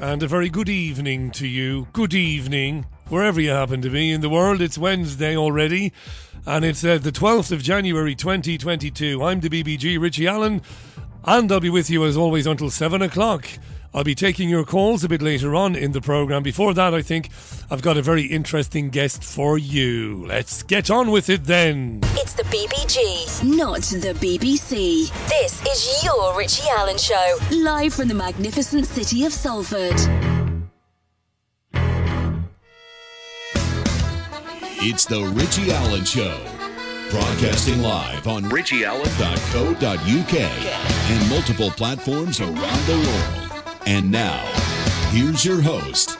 And a very good evening to you. Good evening, wherever you happen to be in the world. It's Wednesday already, and it's uh, the 12th of January 2022. I'm the BBG Richie Allen, and I'll be with you as always until 7 o'clock. I'll be taking your calls a bit later on in the programme. Before that, I think I've got a very interesting guest for you. Let's get on with it then. It's the BBG, not the BBC. This is your Richie Allen Show, live from the magnificent city of Salford. It's the Richie Allen Show. Broadcasting live on richieallen.co.uk and multiple platforms around the world. And now, here's your host,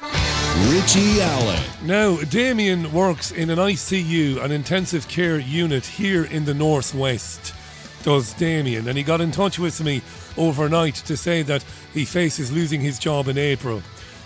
Richie Allen. Now, Damian works in an ICU, an intensive care unit here in the Northwest. Does Damian? And he got in touch with me overnight to say that he faces losing his job in April.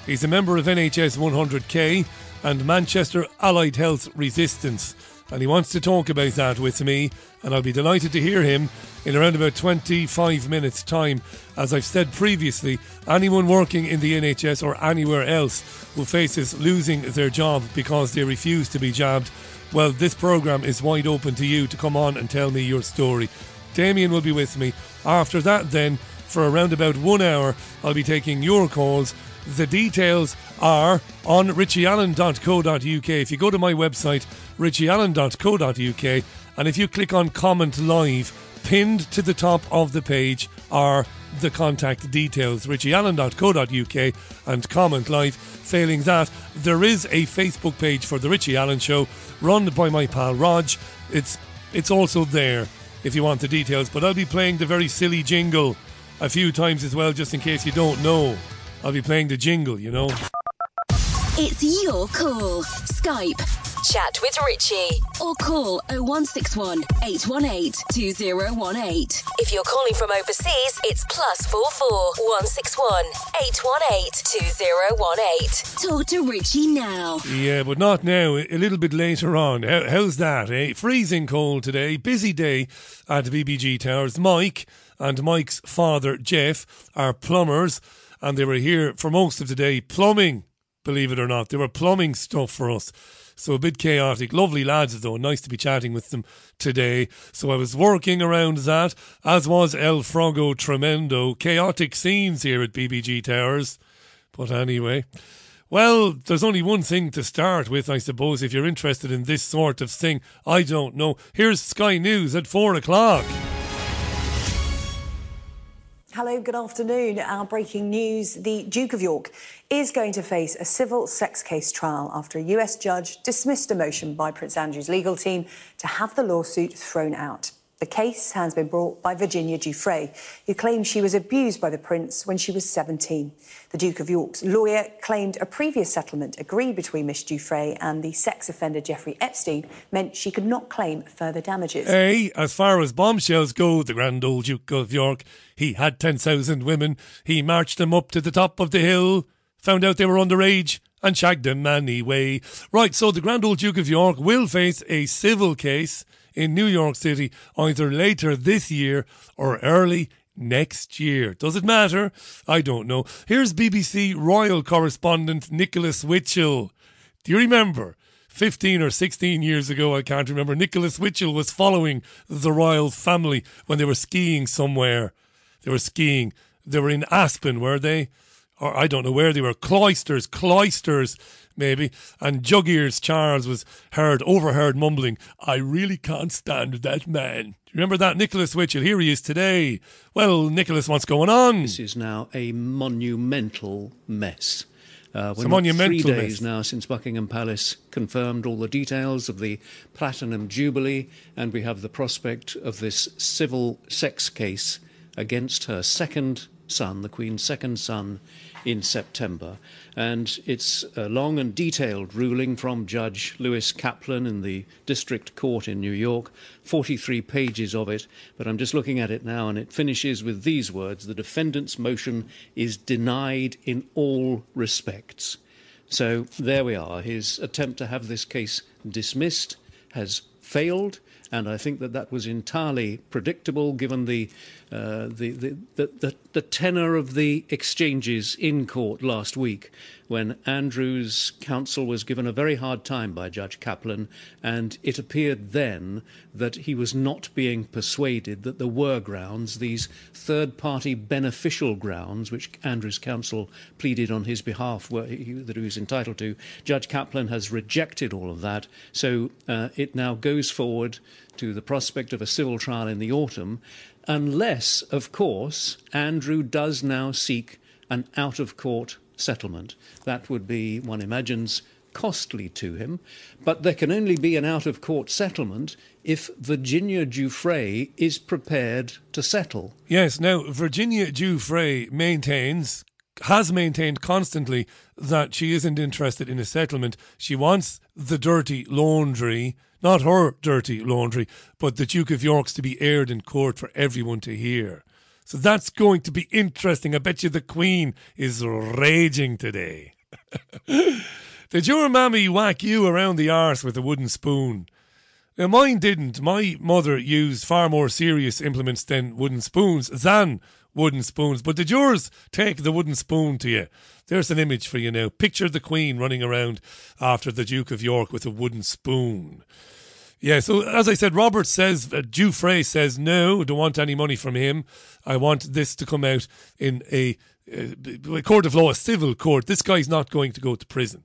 He's a member of NHS 100K and Manchester Allied Health Resistance and he wants to talk about that with me, and I'll be delighted to hear him in around about 25 minutes' time. As I've said previously, anyone working in the NHS or anywhere else who faces losing their job because they refuse to be jabbed, well, this programme is wide open to you to come on and tell me your story. Damian will be with me. After that, then, for around about one hour, I'll be taking your calls the details are on richieallen.co.uk. If you go to my website, richieallen.co.uk, and if you click on comment live, pinned to the top of the page are the contact details richieallen.co.uk and comment live. Failing that, there is a Facebook page for the Richie Allen Show run by my pal Raj. It's it's also there if you want the details, but I'll be playing the very silly jingle a few times as well, just in case you don't know. I'll be playing the jingle, you know. It's your call. Skype. Chat with Richie. Or call 0161 818 2018. If you're calling from overseas, it's plus 44 161 818 2018. Talk to Richie now. Yeah, but not now. A little bit later on. How, how's that, eh? Freezing cold today. Busy day at BBG Towers. Mike and Mike's father, Jeff, are plumbers and they were here for most of the day plumbing, believe it or not. They were plumbing stuff for us. So a bit chaotic. Lovely lads, though. Nice to be chatting with them today. So I was working around that, as was El Frogo Tremendo. Chaotic scenes here at BBG Towers. But anyway. Well, there's only one thing to start with, I suppose, if you're interested in this sort of thing. I don't know. Here's Sky News at four o'clock. Hello, good afternoon. Our breaking news the Duke of York is going to face a civil sex case trial after a US judge dismissed a motion by Prince Andrew's legal team to have the lawsuit thrown out. The case has been brought by Virginia Giuffre, who claims she was abused by the prince when she was 17. The Duke of York's lawyer claimed a previous settlement agreed between Miss Giuffre and the sex offender Jeffrey Epstein meant she could not claim further damages. Hey, as far as bombshells go, the grand old Duke of York, he had 10,000 women. He marched them up to the top of the hill, found out they were underage, and shagged them anyway. Right, so the grand old Duke of York will face a civil case in New York City either later this year or early next year. Does it matter? I don't know. Here's BBC royal correspondent Nicholas Witchell. Do you remember? 15 or 16 years ago, I can't remember, Nicholas Witchell was following the royal family when they were skiing somewhere. They were skiing. They were in Aspen, were they? Or I don't know where they were. Klosters, Klosters maybe. And Jug Ears Charles was heard, overheard mumbling, I really can't stand that man. Remember that Nicholas Witchell? Here he is today. Well, Nicholas, what's going on? This is now a monumental mess. Uh, monumental three days mess. now since Buckingham Palace confirmed all the details of the Platinum Jubilee, and we have the prospect of this civil sex case against her second son, the Queen's second son, in September. And it's a long and detailed ruling from Judge Lewis Kaplan in the District Court in New York, 43 pages of it. But I'm just looking at it now, and it finishes with these words The defendant's motion is denied in all respects. So there we are. His attempt to have this case dismissed has failed and I think that that was entirely predictable given the, uh, the, the, the, the, tenor of the exchanges in court last week when Andrew's counsel was given a very hard time by Judge Kaplan, and it appeared then that he was not being persuaded that there were grounds, these third party beneficial grounds, which Andrew's counsel pleaded on his behalf were, he, that he was entitled to. Judge Kaplan has rejected all of that, so uh, it now goes forward to the prospect of a civil trial in the autumn, unless, of course, Andrew does now seek an out of court settlement. That would be, one imagines, costly to him, but there can only be an out of court settlement if Virginia Giuffre is prepared to settle. Yes, now, Virginia Giuffre maintains, has maintained constantly that she isn't interested in a settlement. She wants the dirty laundry, not her dirty laundry, but the Duke of York's to be aired in court for everyone to hear. So that's going to be interesting. I bet you the Queen is raging today. Did your mammy whack you around the arse with a wooden spoon? Now, mine didn't. My mother used far more serious implements than wooden spoons, than wooden spoons. But did yours take the wooden spoon to you? There's an image for you now. Picture the Queen running around after the Duke of York with a wooden spoon. Yeah, so as I said, Robert says, uh, Giuffre says, no, don't want any money from him. I want this to come out in a, a court of law, a civil court. This guy's not going to go to prison.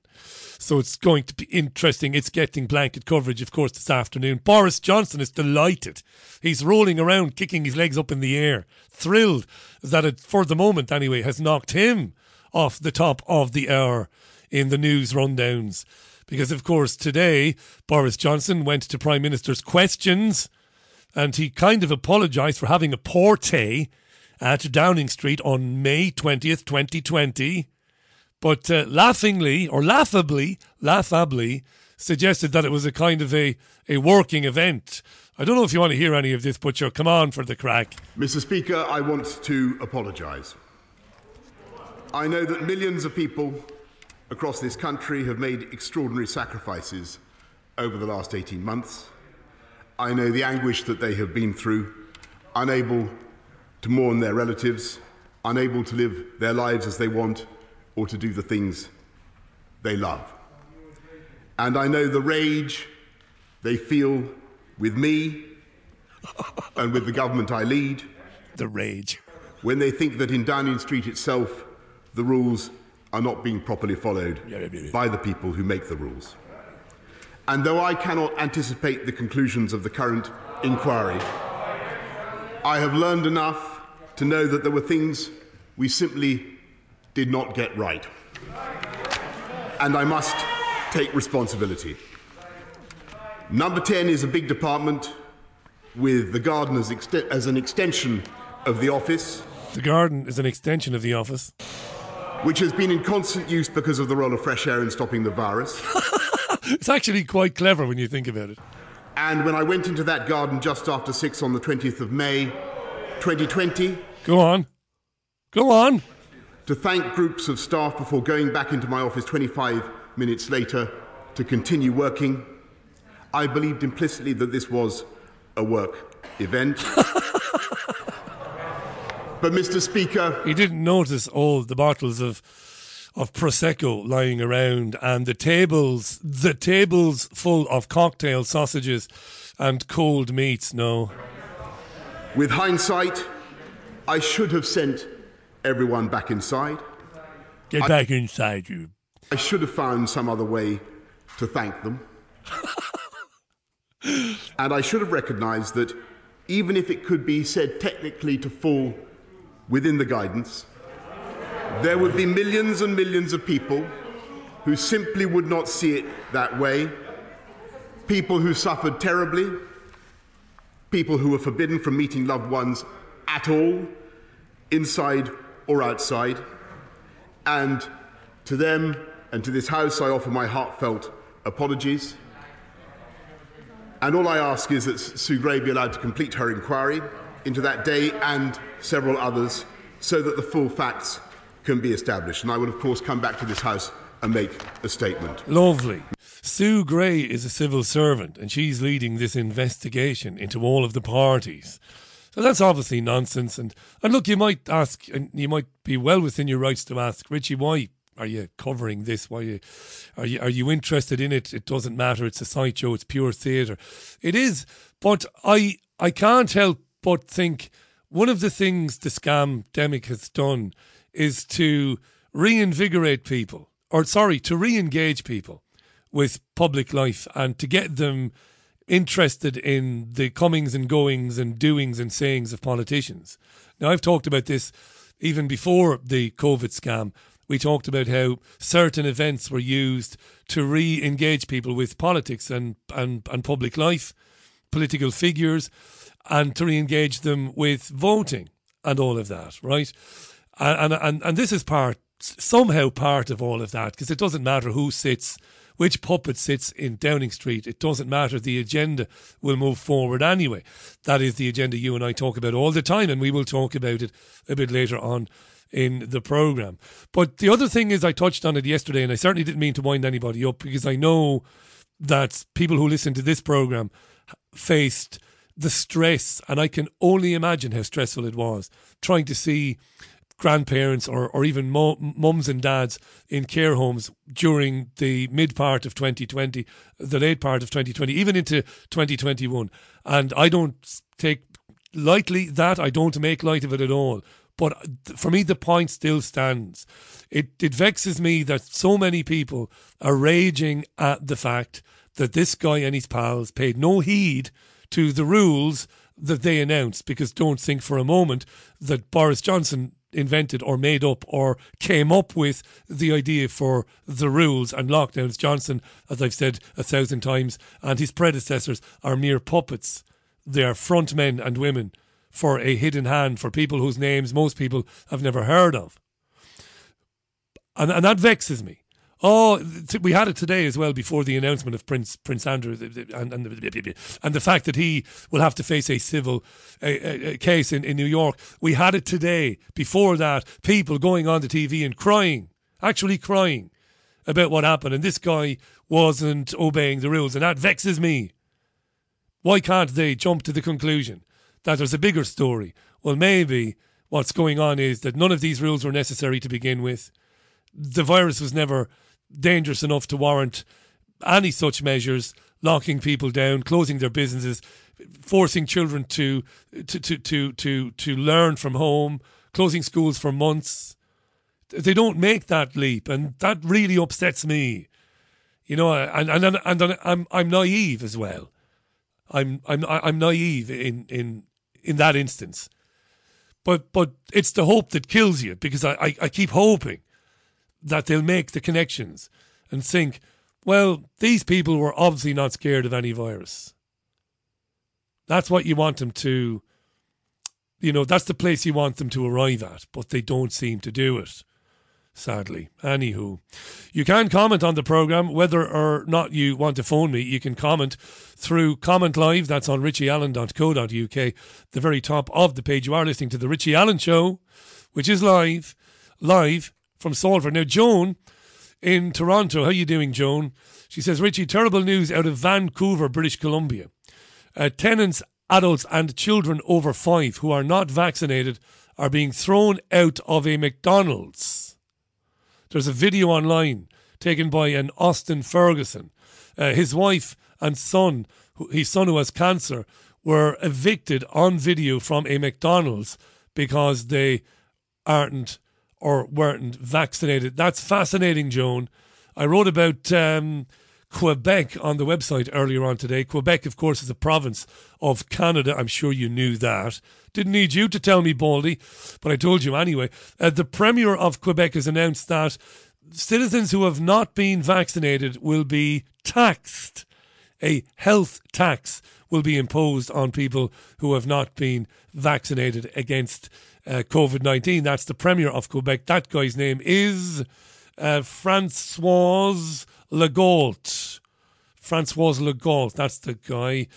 So it's going to be interesting. It's getting blanket coverage, of course, this afternoon. Boris Johnson is delighted. He's rolling around, kicking his legs up in the air, thrilled that it, for the moment anyway, has knocked him off the top of the hour in the news rundowns. Because, of course, today Boris Johnson went to Prime Minister's questions and he kind of apologised for having a porte at Downing Street on May 20th, 2020. But uh, laughingly, or laughably, laughably, suggested that it was a kind of a, a working event. I don't know if you want to hear any of this, but you're come on for the crack. Mr. Speaker, I want to apologise. I know that millions of people across this country have made extraordinary sacrifices over the last 18 months. I know the anguish that they have been through, unable to mourn their relatives, unable to live their lives as they want, or to do the things they love. And I know the rage they feel with me and with the government I lead. The rage. When they think that in Downing Street itself, the rules are not being properly followed by the people who make the rules. And though I cannot anticipate the conclusions of the current inquiry, I have learned enough to know that there were things we simply did not get right. And I must take responsibility. Number 10 is a big department with the garden as, as an extension of the office. The garden is an extension of the office which has been in constant use because of the role of fresh air in stopping the virus. it's actually quite clever when you think about it. And when I went into that garden just after six on the 20th of May, 2020. Go on. Go on. To thank groups of staff before going back into my office 25 minutes later to continue working, I believed implicitly that this was a work event. But, Mr. Speaker. He didn't notice all the bottles of of prosecco lying around and the tables the tables full of cocktail sausages and cold meats no with hindsight i should have sent everyone back inside get I, back inside you i should have found some other way to thank them and i should have recognized that even if it could be said technically to fall within the guidance, there would be millions and millions of people who simply would not see it that way, people who suffered terribly, people who were forbidden from meeting loved ones at all, inside or outside. And to them and to this House, I offer my heartfelt apologies. And all I ask is that Sue Gray be allowed to complete her inquiry into that day and several others so that the full facts can be established. And I will, of course, come back to this House and make a statement. Lovely. Sue Gray is a civil servant and she's leading this investigation into all of the parties. So that's obviously nonsense. And, and look, you might ask, and you might be well within your rights to ask, Richie, why are you covering this? Why are you, are you, are you interested in it? It doesn't matter. It's a sideshow. It's pure theatre. It is. But I, I can't help but think one of the things the scam demic has done is to reinvigorate people, or sorry, to re engage people with public life and to get them interested in the comings and goings and doings and sayings of politicians. Now, I've talked about this even before the COVID scam. We talked about how certain events were used to re engage people with politics and, and, and public life, political figures, and to re engage them with voting and all of that, right? And, and, and this is part, somehow part of all of that, because it doesn't matter who sits which puppet sits in Downing Street. It doesn't matter. The agenda will move forward anyway. That is the agenda you and I talk about all the time, and we will talk about it a bit later on in the program. But the other thing is, I touched on it yesterday, and I certainly didn't mean to wind anybody up because I know that people who listen to this program faced the stress, and I can only imagine how stressful it was trying to see grandparents or, or even mums and dads in care homes during the mid part of 2020, the late part of 2020, even into 2021. And I don't take lightly that, I don't make light of it at all. But uh, for me, the point still stands. It, it vexes me that so many people are raging at the fact that this guy and his pals paid no heed to the rules that they announced because don't think for a moment that Boris Johnson invented or made up or came up with the idea for the rules and lockdowns. Johnson, as I've said a thousand times, and his predecessors are mere puppets. They are front men and women for a hidden hand for people whose names most people have never heard of. And, and that vexes me. Oh, we had it today as well before the announcement of Prince Prince Andrew and and the, and the fact that he will have to face a civil a, a case in, in New York. We had it today. Before that, people going on the TV and crying, actually crying about what happened, and this guy wasn't obeying the rules, and that vexes me. Why can't they jump to the conclusion that there's a bigger story? Well, maybe what's going on is that none of these rules were necessary to begin with. The virus was never dangerous enough to warrant any such measures, locking people down, closing their businesses, forcing children to to to to to, to learn from home, closing schools for months. They don't make that leap, and that really upsets me. You know, and and and, I'm I'm naive as well. I'm I'm I'm naive in in in that instance. But but it's the hope that kills you because I, I, I keep hoping that they'll make the connections and think, well, these people were obviously not scared of any virus. That's what you want them to, you know, that's the place you want them to arrive at, but they don't seem to do it, sadly. Anywho, you can comment on the programme, whether or not you want to phone me. You can comment through Comment Live, that's on richieallen.co.uk, the very top of the page. You are listening to The Richie Allen Show, which is live, live from Salford. Now, Joan in Toronto, how are you doing, Joan? She says, Richie, terrible news out of Vancouver, British Columbia. Uh, tenants, adults, and children over five who are not vaccinated are being thrown out of a McDonald's. There's a video online taken by an Austin Ferguson. Uh, his wife and son, his son who has cancer, were evicted on video from a McDonald's because they aren't or weren't vaccinated. That's fascinating, Joan. I wrote about um, Quebec on the website earlier on today. Quebec, of course, is a province of Canada. I'm sure you knew that. Didn't need you to tell me, Baldy, but I told you anyway. Uh, the Premier of Quebec has announced that citizens who have not been vaccinated will be taxed. A health tax will be imposed on people who have not been vaccinated against uh, COVID 19. That's the Premier of Quebec. That guy's name is uh, Francois Legault. Francois Legault, that's the guy.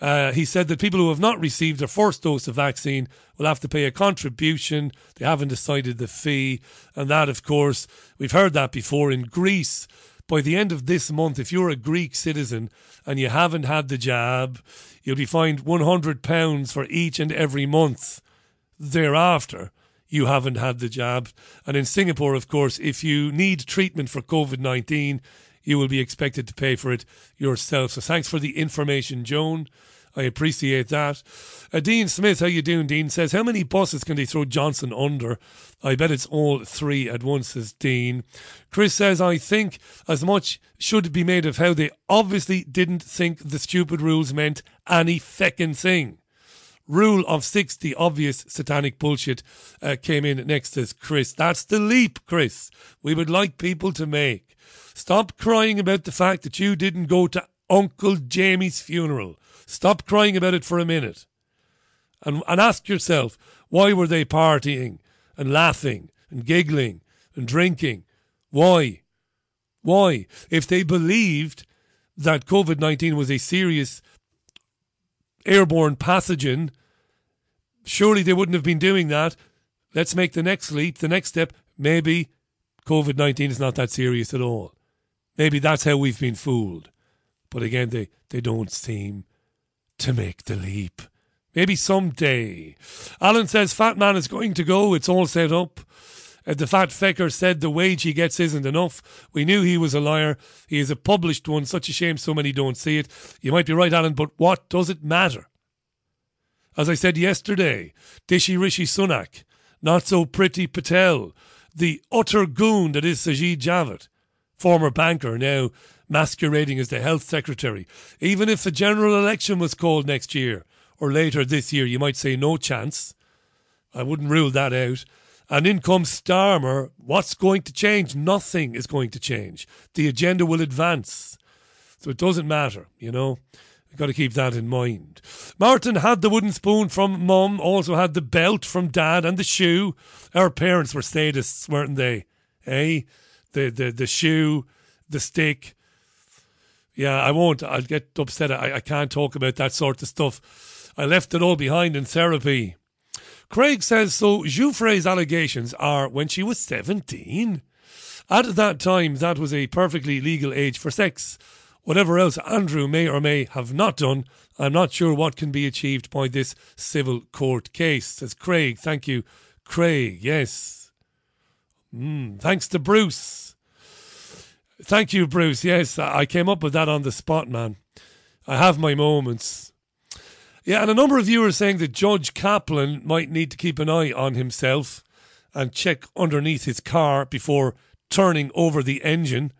Uh, he said that people who have not received their first dose of vaccine will have to pay a contribution. They haven't decided the fee. And that, of course, we've heard that before in Greece. by the end of this month, if you're a Greek citizen and you haven't had the jab, you'll be fined £100 for each and every month thereafter you haven't had the jab. And in Singapore, of course, if you need treatment for COVID 19, you will be expected to pay for it yourself. So thanks for the information, Joan. I appreciate that. Uh, Dean Smith, how you doing? Dean says, how many buses can they throw Johnson under? I bet it's all three at once, says Dean. Chris says, I think as much should be made of how they obviously didn't think the stupid rules meant any feckin' thing. Rule of 60, obvious satanic bullshit, uh, came in next as Chris. That's the leap, Chris, we would like people to make. Stop crying about the fact that you didn't go to Uncle Jamie's funeral. Stop crying about it for a minute. And, and ask yourself, why were they partying and laughing and giggling and drinking? Why? Why? If they believed that COVID 19 was a serious airborne pathogen, surely they wouldn't have been doing that. Let's make the next leap, the next step. Maybe COVID 19 is not that serious at all. Maybe that's how we've been fooled. But again, they, they don't seem to make the leap. Maybe someday. Alan says Fat Man is going to go. It's all set up. The fat fecker said the wage he gets isn't enough. We knew he was a liar. He is a published one. Such a shame so many don't see it. You might be right, Alan, but what does it matter? As I said yesterday, Dishi Rishi Sunak, not so pretty Patel, the utter goon that is Sajid Javid, former banker, now masquerading as the health secretary. Even if the general election was called next year or later this year, you might say no chance. I wouldn't rule that out. And in comes Starmer. What's going to change? Nothing is going to change. The agenda will advance. So it doesn't matter, you know. You've got to keep that in mind. Martin had the wooden spoon from mum, also had the belt from dad and the shoe. Our parents were sadists, weren't they? Eh? The, the, the shoe, the stick, yeah, I won't. I'll get upset. I, I can't talk about that sort of stuff. I left it all behind in therapy. Craig says so. Giuffre's allegations are when she was 17. At that time, that was a perfectly legal age for sex. Whatever else Andrew may or may have not done, I'm not sure what can be achieved by this civil court case. Says Craig. Thank you, Craig. Yes. Mm, thanks to Bruce. Thank you, Bruce. Yes, I came up with that on the spot, man. I have my moments. Yeah, and a number of viewers saying that Judge Kaplan might need to keep an eye on himself and check underneath his car before turning over the engine.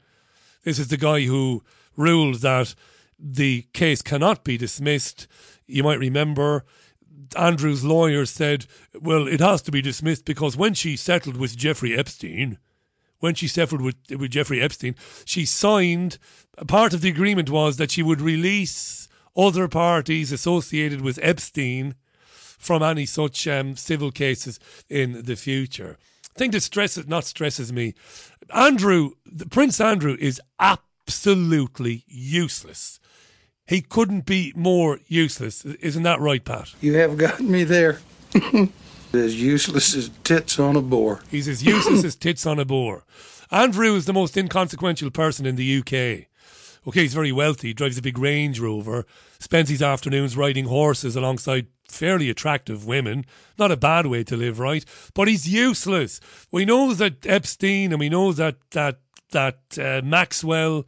This is the guy who ruled that the case cannot be dismissed. You might remember Andrew's lawyer said, well, it has to be dismissed because when she settled with Jeffrey Epstein, when she settled with, with Jeffrey Epstein, she signed, part of the agreement was that she would release other parties associated with Epstein from any such um, civil cases in the future. The thing that stresses, not stresses me, Andrew, Prince Andrew is absolutely useless. He couldn't be more useless. Isn't that right, Pat? You have got me there. as useless as tits on a boar. He's as useless as tits on a boar. Andrew is the most inconsequential person in the UK. Okay, he's very wealthy, drives a big Range Rover, spends his afternoons riding horses alongside fairly attractive women. Not a bad way to live, right? But he's useless. We know that Epstein and we know that that that uh, Maxwell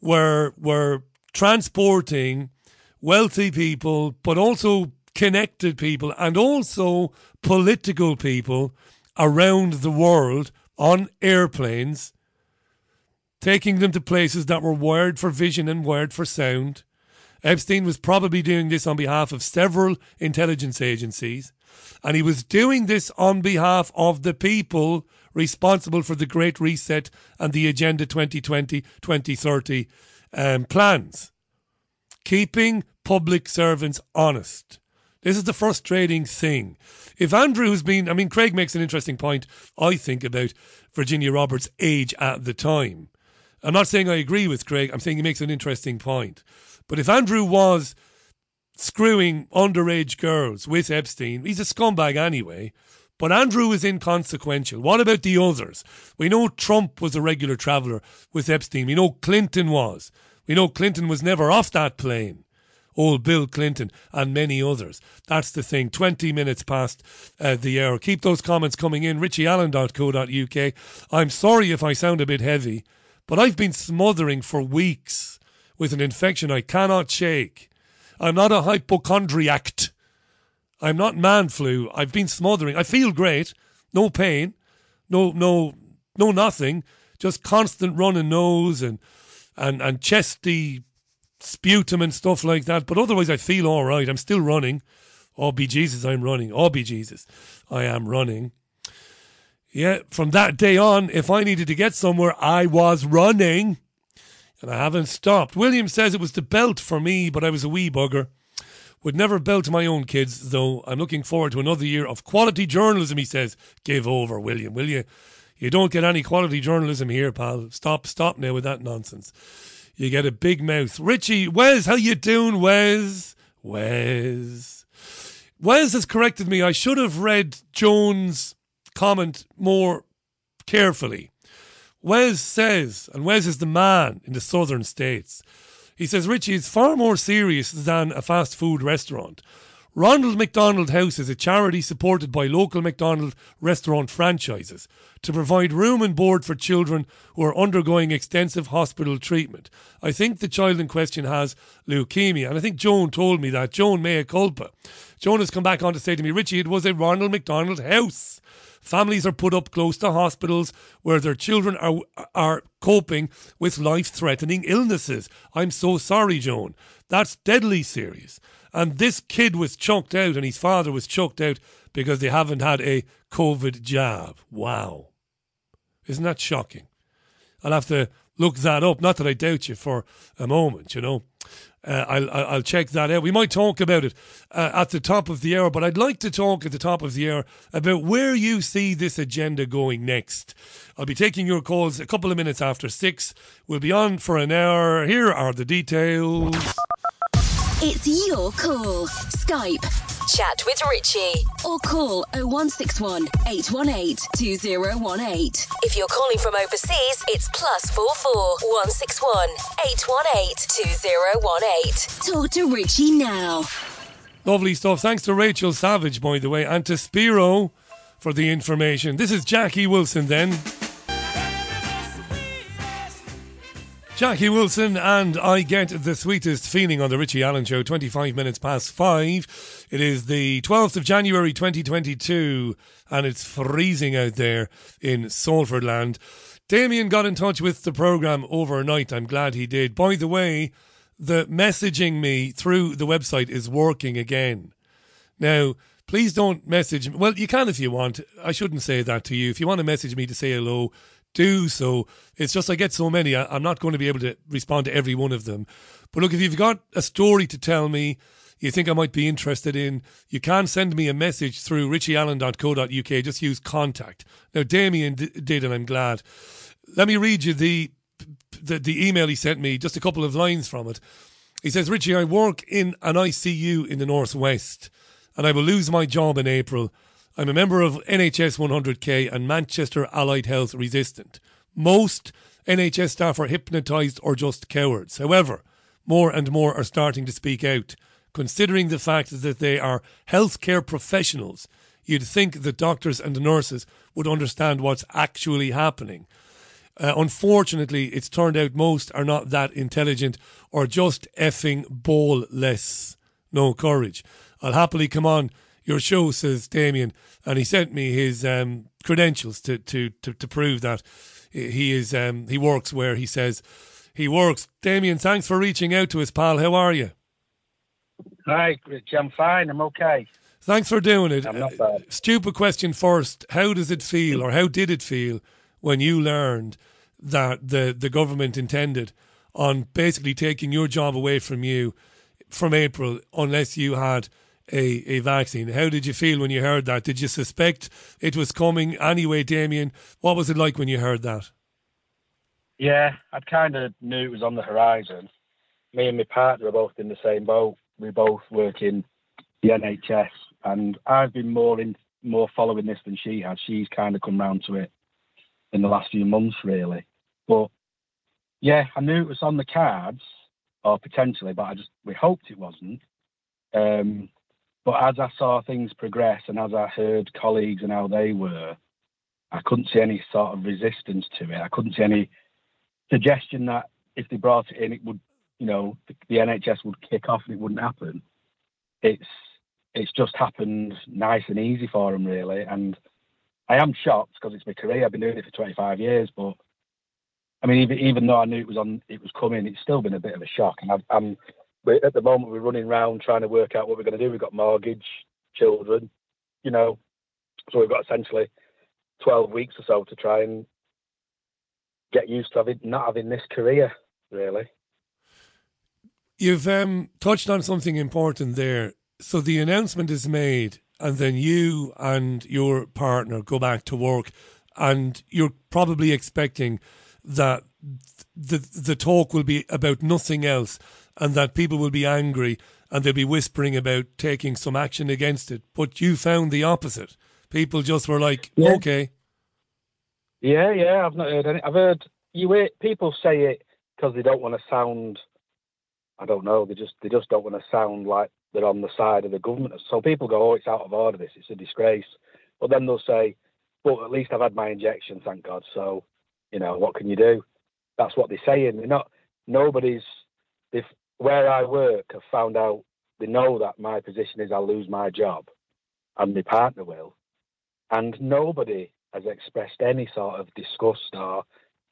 were were transporting wealthy people, but also connected people and also political people around the world on airplanes, taking them to places that were wired for vision and wired for sound. Epstein was probably doing this on behalf of several intelligence agencies, and he was doing this on behalf of the people responsible for the Great Reset and the Agenda 2020 2030 um, plans. Keeping public servants honest. This is the frustrating thing. If Andrew has been, I mean, Craig makes an interesting point, I think, about Virginia Roberts' age at the time. I'm not saying I agree with Craig, I'm saying he makes an interesting point. But if Andrew was screwing underage girls with Epstein, he's a scumbag anyway. But Andrew is inconsequential. What about the others? We know Trump was a regular traveller with Epstein. We know Clinton was. We know Clinton was never off that plane old Bill Clinton, and many others. That's the thing. 20 minutes past uh, the hour. Keep those comments coming in. richieallen.co.uk. I'm sorry if I sound a bit heavy, but I've been smothering for weeks with an infection I cannot shake. I'm not a hypochondriac. I'm not man flu. I've been smothering. I feel great. No pain. No, no, no nothing. Just constant running nose and, and, and chesty sputum and stuff like that. But otherwise, I feel all right. I'm still running. Oh, be Jesus, I'm running. Oh, be Jesus, I am running. Yeah, from that day on, if I needed to get somewhere, I was running. And I haven't stopped. William says it was the belt for me, but I was a wee bugger. Would never belt my own kids, though. I'm looking forward to another year of quality journalism, he says. Give over, William, will you? You don't get any quality journalism here, pal. Stop, stop now with that nonsense. You get a big mouth. Richie, Wes, how you doing, Wes? Wes. Wes has corrected me. I should have read Joan's comment more carefully. Wes says, and Wes is the man in the southern states. He says, Richie, it's far more serious than a fast food restaurant. Ronald McDonald House is a charity supported by local McDonald restaurant franchises to provide room and board for children who are undergoing extensive hospital treatment. I think the child in question has leukemia, and I think Joan told me that. Joan mea culpa. Joan has come back on to say to me, Richie, it was a Ronald McDonald House. Families are put up close to hospitals where their children are are coping with life threatening illnesses. I'm so sorry, Joan. That's deadly serious. And this kid was chucked out, and his father was chucked out because they haven't had a COVID jab. Wow. Isn't that shocking? I'll have to look that up. Not that I doubt you for a moment, you know. Uh, I'll, I'll check that out. We might talk about it uh, at the top of the hour, but I'd like to talk at the top of the hour about where you see this agenda going next. I'll be taking your calls a couple of minutes after six. We'll be on for an hour. Here are the details. It's your call. Skype. Chat with Richie or call 0161 818 2018. If you're calling from overseas, it's plus 44 161 818 2018. Talk to Richie now. Lovely stuff. Thanks to Rachel Savage, by the way, and to Spiro for the information. This is Jackie Wilson then. Jackie Wilson and I get the sweetest feeling on the Richie Allen Show, 25 minutes past five. It is the 12th of January 2022 and it's freezing out there in Salford land. Damian got in touch with the programme overnight. I'm glad he did. By the way, the messaging me through the website is working again. Now, please don't message me. Well, you can if you want. I shouldn't say that to you. If you want to message me to say hello, do so. It's just I get so many, I, am not going to be able to respond to every one of them. But look, if you've got a story to tell me, you think I might be interested in, you can send me a message through richieallen.co.uk. Just use contact. Now, Damian d- did, and I'm glad. Let me read you the, the, the email he sent me, just a couple of lines from it. He says, Richie, I work in an ICU in the Northwest, and I will lose my job in April. I'm a member of NHS 100k and Manchester Allied Health Resistant. Most NHS staff are hypnotised or just cowards. However, more and more are starting to speak out. Considering the fact that they are healthcare professionals, you'd think that doctors and nurses would understand what's actually happening. Uh, unfortunately, it's turned out most are not that intelligent or just effing ball-less. No courage. I'll happily come on your show, says Damian, and he sent me his um, credentials to, to, to, to, prove that he is um, he works where he says he works. Damian, thanks for reaching out to us, pal. How are you? Hi, Rich. I'm fine. I'm okay. Thanks for doing it. I'm not bad. stupid question first. How does it feel, or how did it feel, when you learned that the, the government intended on basically taking your job away from you from April unless you had a, a vaccine. How did you feel when you heard that? Did you suspect it was coming anyway, Damian? What was it like when you heard that? Yeah, I kind of knew it was on the horizon. Me and my partner are both in the same boat. We both work in the NHS, and I've been more in, more following this than she has. She's kind of come round to it in the last few months, really. But yeah, I knew it was on the cards, or potentially, but I just we hoped it wasn't. Um, but as I saw things progress and as I heard colleagues and how they were, I couldn't see any sort of resistance to it. I couldn't see any suggestion that if they brought it in, it would, you know, the, NHS would kick off and it wouldn't happen. It's it's just happened nice and easy for them, really. And I am shocked because it's my career. I've been doing it for 25 years, but I mean, even even though I knew it was on, it was coming, it's still been a bit of a shock. And i am at the moment we're running around trying to work out what we're going to do. We've got mortgage, children, you know, so we've got essentially 12 weeks or so to try and get used to having not having this career, really. You've um, touched on something important there. So the announcement is made, and then you and your partner go back to work, and you're probably expecting that the the talk will be about nothing else, and that people will be angry and they'll be whispering about taking some action against it. But you found the opposite. People just were like, yeah. okay. Yeah, yeah. I've not heard any. I've heard you. Hear, people say it because they don't want to sound. I don't know. They just they just don't want to sound like they're on the side of the government. So people go, "Oh, it's out of order. This it's a disgrace." But then they'll say, "Well, at least I've had my injection, thank God." So, you know, what can you do? That's what they're saying. They're not. Nobody's. They've where I work have found out. They know that my position is I'll lose my job, and my partner will, and nobody has expressed any sort of disgust or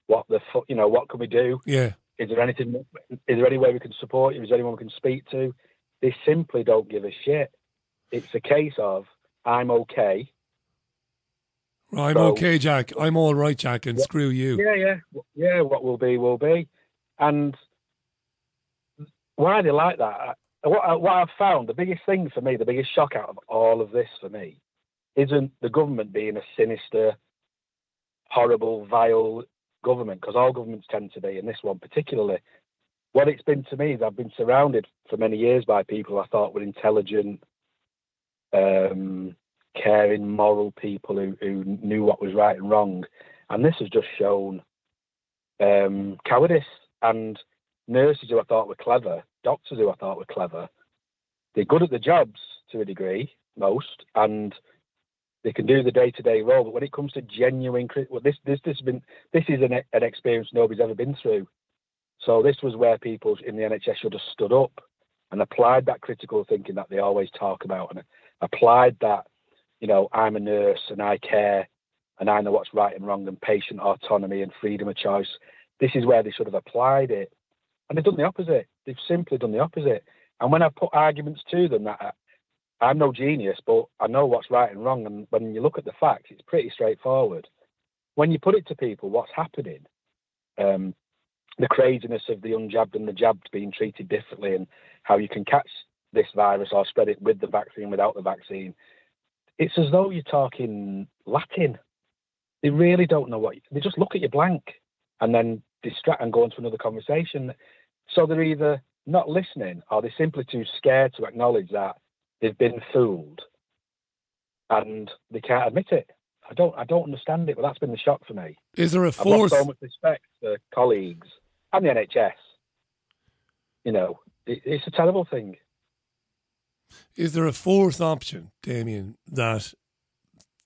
what the you know what can we do? Yeah. Is there anything? Is there any way we can support you? Is there anyone we can speak to? They simply don't give a shit. It's a case of I'm okay. I'm so, okay, Jack. I'm all right, Jack, and screw you. Yeah, yeah, yeah. What will be, will be. And why they like that? What, what I've found, the biggest thing for me, the biggest shock out of all of this for me, isn't the government being a sinister, horrible, vile government, because all governments tend to be, and this one particularly. What it's been to me is I've been surrounded for many years by people I thought were intelligent, um, caring, moral people who, who knew what was right and wrong. And this has just shown um, cowardice and nurses who I thought were clever, doctors who I thought were clever. They're good at the jobs to a degree, most, and they can do the day-to-day role, but when it comes to genuine, well, this this this has been this is an an experience nobody's ever been through. So this was where people in the NHS should have stood up and applied that critical thinking that they always talk about, and applied that, you know, I'm a nurse and I care and I know what's right and wrong and patient autonomy and freedom of choice. This is where they should have applied it, and they've done the opposite. They've simply done the opposite. And when I put arguments to them that I'm no genius, but I know what's right and wrong. And when you look at the facts, it's pretty straightforward. When you put it to people, what's happening, um, the craziness of the unjabbed and the jabbed being treated differently, and how you can catch this virus or spread it with the vaccine, without the vaccine, it's as though you're talking Latin. They really don't know what. You, they just look at you blank and then distract and go on to another conversation. So they're either not listening or they're simply too scared to acknowledge that they've been fooled and they can't admit it. I don't I don't understand it, but that's been the shock for me. Is there a fourth? I've so much respect for colleagues and the NHS. You know, it, it's a terrible thing. Is there a fourth option, Damian, that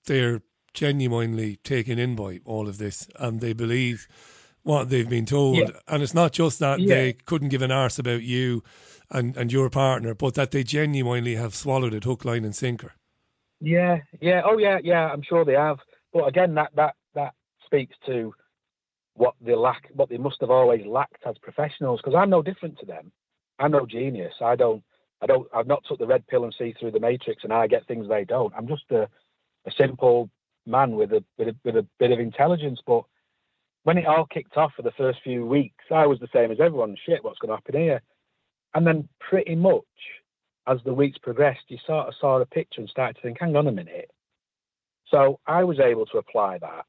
they're genuinely taken in by all of this and they believe what they've been told? Yeah. And it's not just that yeah. they couldn't give an arse about you and, and your partner, but that they genuinely have swallowed it hook, line, and sinker. Yeah, yeah, oh yeah, yeah. I'm sure they have. But again, that that that speaks to what they lack, what they must have always lacked as professionals. Because I'm no different to them. I'm no genius. I don't. I don't. I've not took the red pill and see through the matrix, and I get things they don't. I'm just a, a simple man with a, with a with a bit of intelligence. But when it all kicked off for the first few weeks, I was the same as everyone. Shit, what's going to happen here? And then pretty much as the weeks progressed, you sort of saw a picture and started to think, hang on a minute. So I was able to apply that.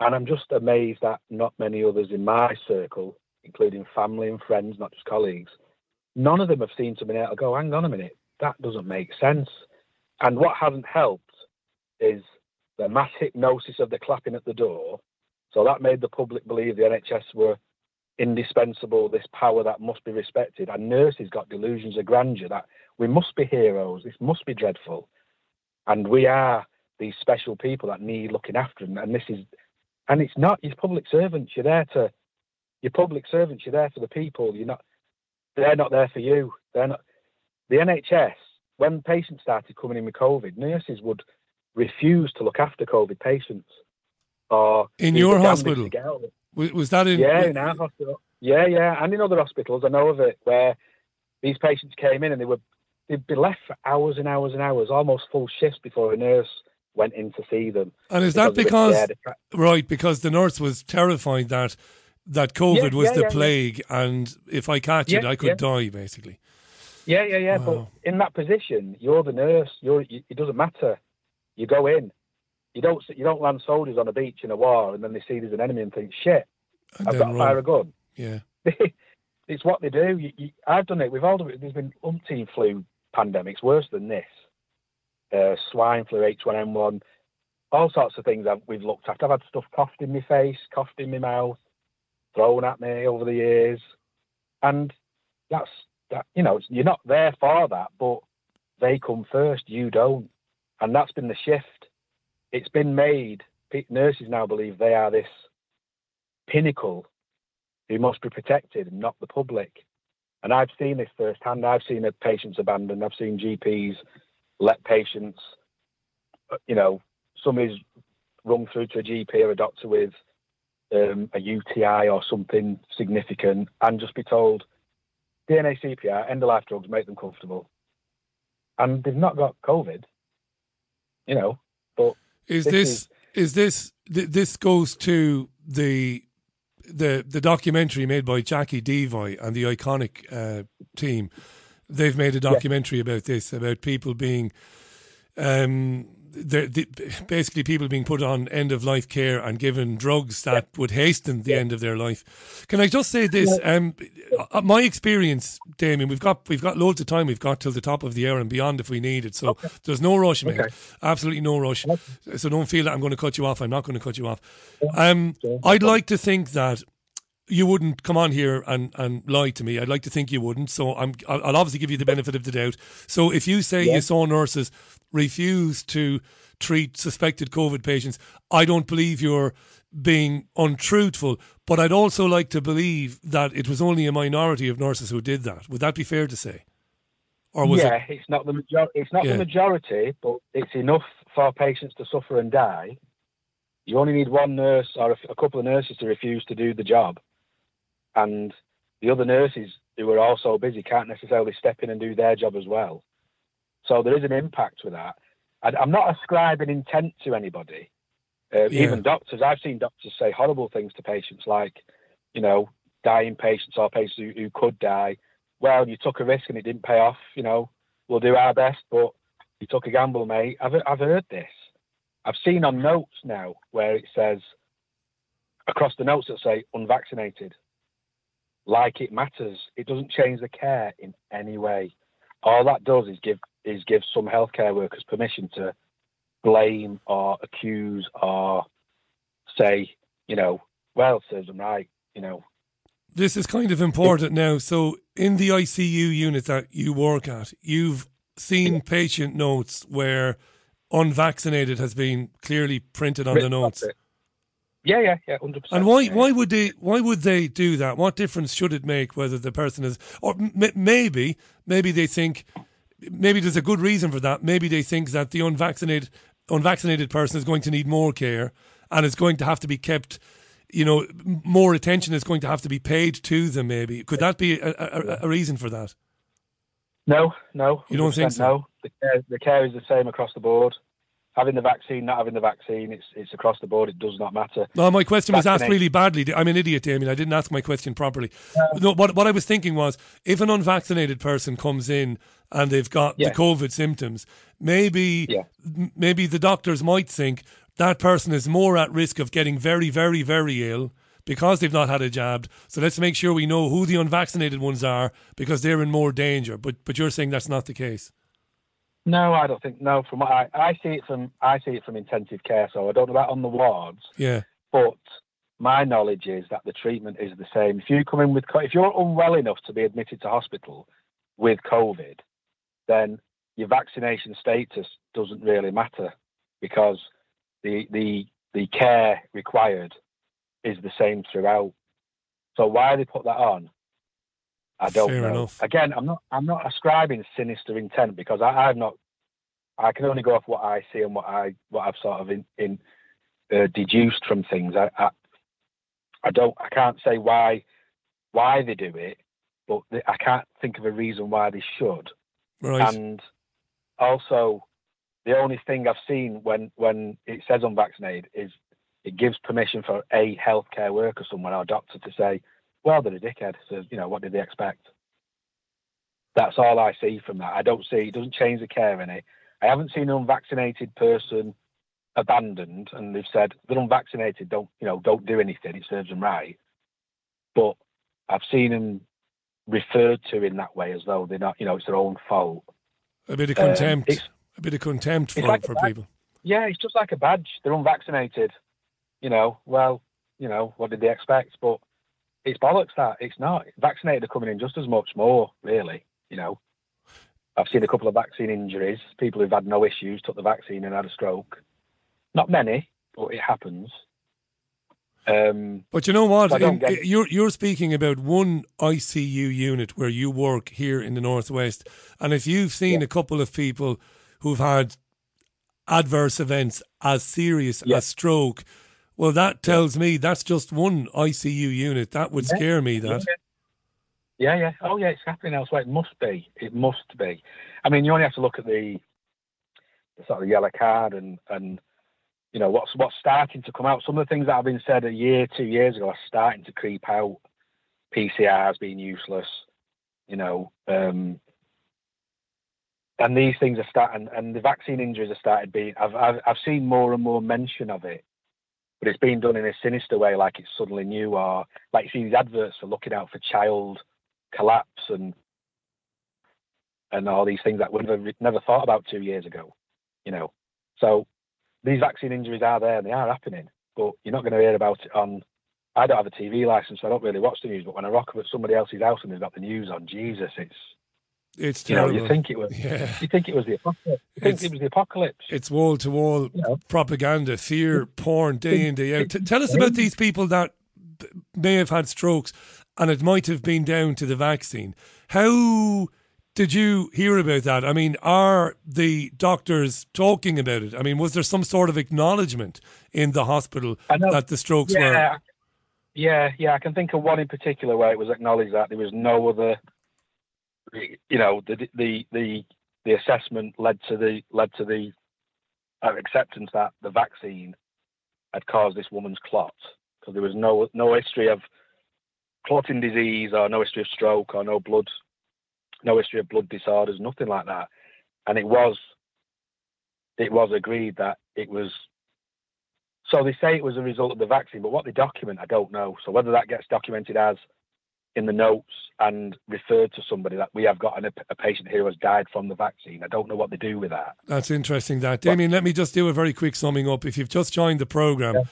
And I'm just amazed that not many others in my circle, including family and friends, not just colleagues, none of them have seen able to go, hang on a minute, that doesn't make sense. And what hasn't helped is the mass hypnosis of the clapping at the door. So that made the public believe the NHS were indispensable, this power that must be respected. And nurses got delusions of grandeur that we must be heroes, this must be dreadful. And we are these special people that need looking after them. And this is, and it's not, you're public servants, you're there to, you're public servants, you're there for the people, you're not, they're not there for you. They're not, the NHS, when patients started coming in with COVID, nurses would refuse to look after COVID patients. Or in your hospital? Was that in? Yeah, in our hospital. Yeah, yeah, and in other hospitals, I know of it where these patients came in and they were they'd be left for hours and hours and hours, almost full shifts before a nurse went in to see them. And is that because, right? Because the nurse was terrified that that COVID yeah, was yeah, the yeah, plague, and if I catch it, I could die, basically. Yeah, yeah, yeah. Wow. But in that position, you're the nurse. You're. You, it doesn't matter. You go in. You don't. You don't land soldiers on a beach in a war, and then they see there's an enemy and think, "Shit, and I've got to fire a gun." Yeah. it's what they do. You, you, I've done it. We've all done it. There's been umpteen flu pandemics worse than this. Uh, swine flu, H1N1, all sorts of things I've, we've looked at. I've had stuff coughed in my face, coughed in my mouth, thrown at me over the years, and that's that. You know, you're not there for that, but they come first. You don't, and that's been the shift. It's been made. Nurses now believe they are this pinnacle who must be protected, and not the public. And I've seen this firsthand. I've seen patients abandoned. I've seen GPs let patients, uh, you know, somebody's rung through to a GP or a doctor with um, a UTI or something significant and just be told DNA CPR, end of life drugs, make them comfortable. And they've not got COVID, you know. But is this, this is, is this this goes to the the the documentary made by Jacqui Deevoy and the Ickonic uh, team, they've made a documentary yeah. about this about people being. Um, the, basically people being put on end of life care and given drugs that would hasten the end of their life. Can I just say this? Um, uh, my experience, Damian, we've got we've got loads of time. We've got till the top of the hour and beyond if we need it. So okay. there's no rush, mate. Okay. Absolutely no rush. So don't feel that I'm going to cut you off. I'm not going to cut you off. Um, I'd like to think that you wouldn't come on here and, and lie to me. I'd like to think you wouldn't. So I'm, I'll obviously give you the benefit of the doubt. So if you say yeah. you saw nurses refuse to treat suspected COVID patients, I don't believe you're being untruthful. But I'd also like to believe that it was only a minority of nurses who did that. Would that be fair to say? Or was yeah, it? it's not the major- It's not yeah. the majority, but it's enough for patients to suffer and die. You only need one nurse or a, a couple of nurses to refuse to do the job and the other nurses who are also busy can't necessarily step in and do their job as well. So there is an impact with that. I, am not ascribing intent to anybody. Uh, yeah. Even doctors, I've seen doctors say horrible things to patients, like, you know, dying patients or patients who, who could die. Well, you took a risk and it didn't pay off. You know, we'll do our best, but you took a gamble, mate. I've I've heard this. I've seen on notes now where it says across the notes that say unvaccinated like it matters. It doesn't change the care in any way. All that does is give is give some healthcare workers permission to blame or accuse or say, you know, well, serves them right, you know. This is kind of important now. So, in the ICU unit that you work at, you've seen patient notes where unvaccinated has been clearly printed on the notes. Yeah, yeah, yeah, hundred percent. And why yeah, why would they why would they do that? What difference should it make whether the person is or m- maybe maybe they think maybe there's a good reason for that. Maybe they think that the unvaccinated unvaccinated person is going to need more care and it's going to have to be kept. You know, more attention is going to have to be paid to them. Maybe could that be a, a, a reason for that? No, no. You don't think so? No, the care, the care is the same across the board having the vaccine, not having the vaccine, it's it's across the board. It does not matter. No, my question was asked really badly. I'm an idiot, Damian. I didn't ask my question properly. Uh, no, what what I was thinking was, if an unvaccinated person comes in and they've got yeah. the COVID symptoms, maybe yeah. maybe the doctors might think that person is more at risk of getting very, very, very ill because they've not had a jab. So let's make sure we know who the unvaccinated ones are because they're in more danger. But but you're saying that's not the case. No, I don't think. No, from what I, I see it from I see it from intensive care. So I don't know about on the wards. Yeah. But my knowledge is that the treatment is the same. If you come in with, if you're unwell enough to be admitted to hospital with COVID, then your vaccination status doesn't really matter because the the the care required is the same throughout. So why they put that on, I don't Fair know. enough. Again, I'm not I'm not ascribing sinister intent because I, I've not. I can only go off what I see and what I what I've sort of in, in uh, deduced from things. I, I I don't I can't say why why they do it, but I can't think of a reason why they should. Right. And also, the only thing I've seen when when it says unvaccinated is it gives permission for a healthcare worker, someone or doctor, to say, "Well, they're a dickhead." So you know, what did they expect? That's all I see from that. I don't see it doesn't change the care any. I haven't seen an unvaccinated person abandoned, and they've said they're unvaccinated. Don't you know? Don't do anything. It serves them right. But I've seen them referred to in that way as though they're not. You know, it's their own fault. a bit of um, contempt. it's- a bit of contempt for, like for people. Yeah, it's just like a badge. They're unvaccinated. You know, well, you know, what did they expect? But it's bollocks that. It's not. Vaccinated are coming in just as much more, really. You know, I've seen a couple of vaccine injuries. People who've had no issues took the vaccine and had a stroke. Not many, but it happens. Um, But you know what? Don't In- get you're you're speaking about one ICU unit where you work here in the northwest, and if you've seen a couple of people who've had adverse events as serious Yeah. as stroke, well, that tells me that's just one ICU unit. That would Yeah. scare me. That Yeah, yeah. Oh, yeah, it's happening elsewhere. It must be. It must be. I mean, you only have to look at the, the sort of yellow card and, and you know, what's what's starting to come out. Some of the things that have been said a year, two years ago are starting to creep out. PCRs being useless, you know, um, and these things are starting, and the vaccine injuries are started being. I've, I've I've seen more and more mention of it, but it's being done in a sinister way, like it's suddenly new, or like you see these adverts for looking out for child collapse and and all these things that we never never thought about two years ago, you know. So these vaccine injuries are there and they are happening, but you're not going to hear about it on. I don't have a TV license, so I don't really watch the news. But when I rock up at somebody else's house and they've got the news on, Jesus, it's it's you know terrible. you think it was Yeah. you think it was the apocalypse. Think it was the apocalypse. It's wall to wall propaganda, fear, porn, day in, day out. T- tell us about these people that may have had strokes and it might have been down to the vaccine. How did you hear about that? I mean, are the doctors talking about it? I mean, was there some sort of acknowledgement in the hospital that the strokes were? yeah, yeah, yeah. I can think of one in particular where it was acknowledged that there was no other. You know, the the the the assessment led to the led to the uh, acceptance that the vaccine had caused this woman's clot because there was no no history of clotting disease or no history of stroke or no blood, no history of blood disorders, nothing like that. And it was it was agreed that it was so they say it was a result of the vaccine, but what they document, I don't know. So whether that gets documented as in the notes and referred to somebody that we have got an, a patient here who has died from the vaccine, I don't know what they do with that. That's interesting. That Damian, let me just do a very quick summing up. If you've just joined the program,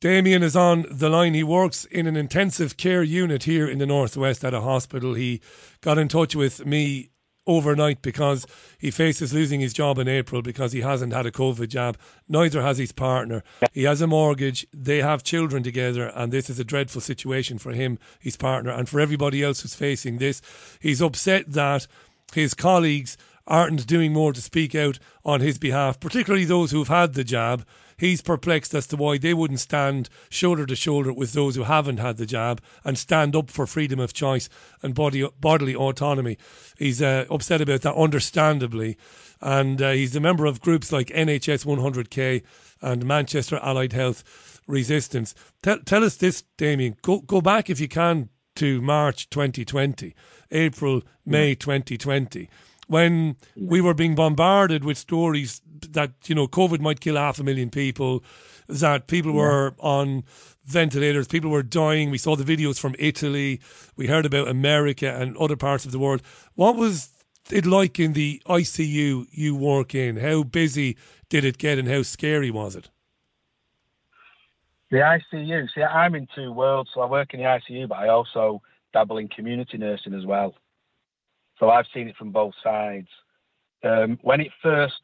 Damian is on the line. He works in an intensive care unit here in the northwest at a hospital. He got in touch with me overnight because he faces losing his job in April because he hasn't had a COVID jab. Neither has his partner. He has a mortgage. They have children together, and this is a dreadful situation for him, his partner, and for everybody else who's facing this. He's upset that his colleagues aren't doing more to speak out on his behalf, particularly those who've had the jab. He's perplexed as to why they wouldn't stand shoulder to shoulder with those who haven't had the jab and stand up for freedom of choice and body, bodily autonomy. He's uh, upset about that, understandably. And uh, he's a member of groups like NHS 100K and Manchester Allied Health Resistance. Tell, tell us this, Damian. Go, go back if you can to March 2020, April, May 2020 when we were being bombarded with stories that you know COVID might kill half a million people, that people were on ventilators, people were dying. We saw the videos from Italy, we heard about America and other parts of the world. What was it like in the ICU you work in? How busy did it get, and how scary was it? The ICU. See, I'm in two worlds. So I work in the ICU, but I also dabble in community nursing as well. So I've seen it from both sides. Um, when it first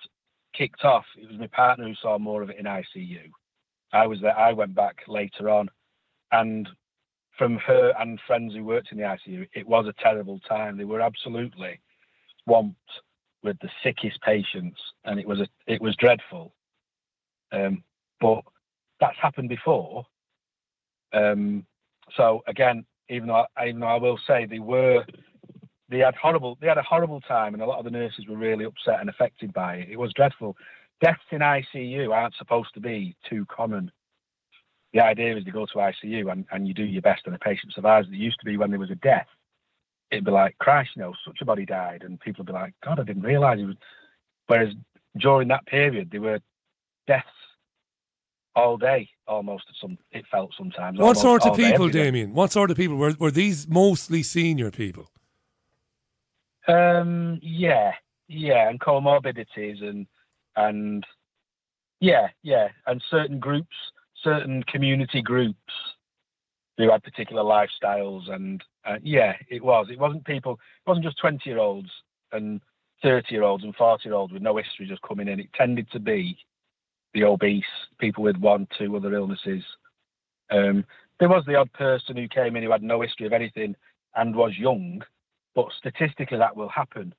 kicked off, it was my partner who saw more of it in ICU. I was there. I went back later on, and from her and friends who worked in the ICU, it was a terrible time. They were absolutely swamped with the sickest patients, and it was a, it was dreadful. Um, but that's happened before. Um, so again, even though I, even though I will say they were they had horrible they had a horrible time, and a lot of the nurses were really upset and affected by it. It was dreadful. Deaths in ICU aren't supposed to be too common. The idea is to go to ICU and, and you do your best and the patient survives. It used to be when there was a death, it'd be like, Christ, you know, such a body died, and people would be like, God, I didn't realise it was. Whereas during that period, there were deaths all day almost. Some it felt sometimes. What sort of people, day, Damian? What sort of people were were these? Mostly senior people. Um. Yeah. Yeah, and comorbidities and and yeah, yeah, and certain groups, certain community groups who had particular lifestyles and uh, yeah, it was. It wasn't people. It wasn't just twenty year olds and thirty year olds and forty year olds with no history just coming in. It tended to be the obese, people with one, two other illnesses. Um, there was the odd person who came in who had no history of anything and was young, but statistically that will happen.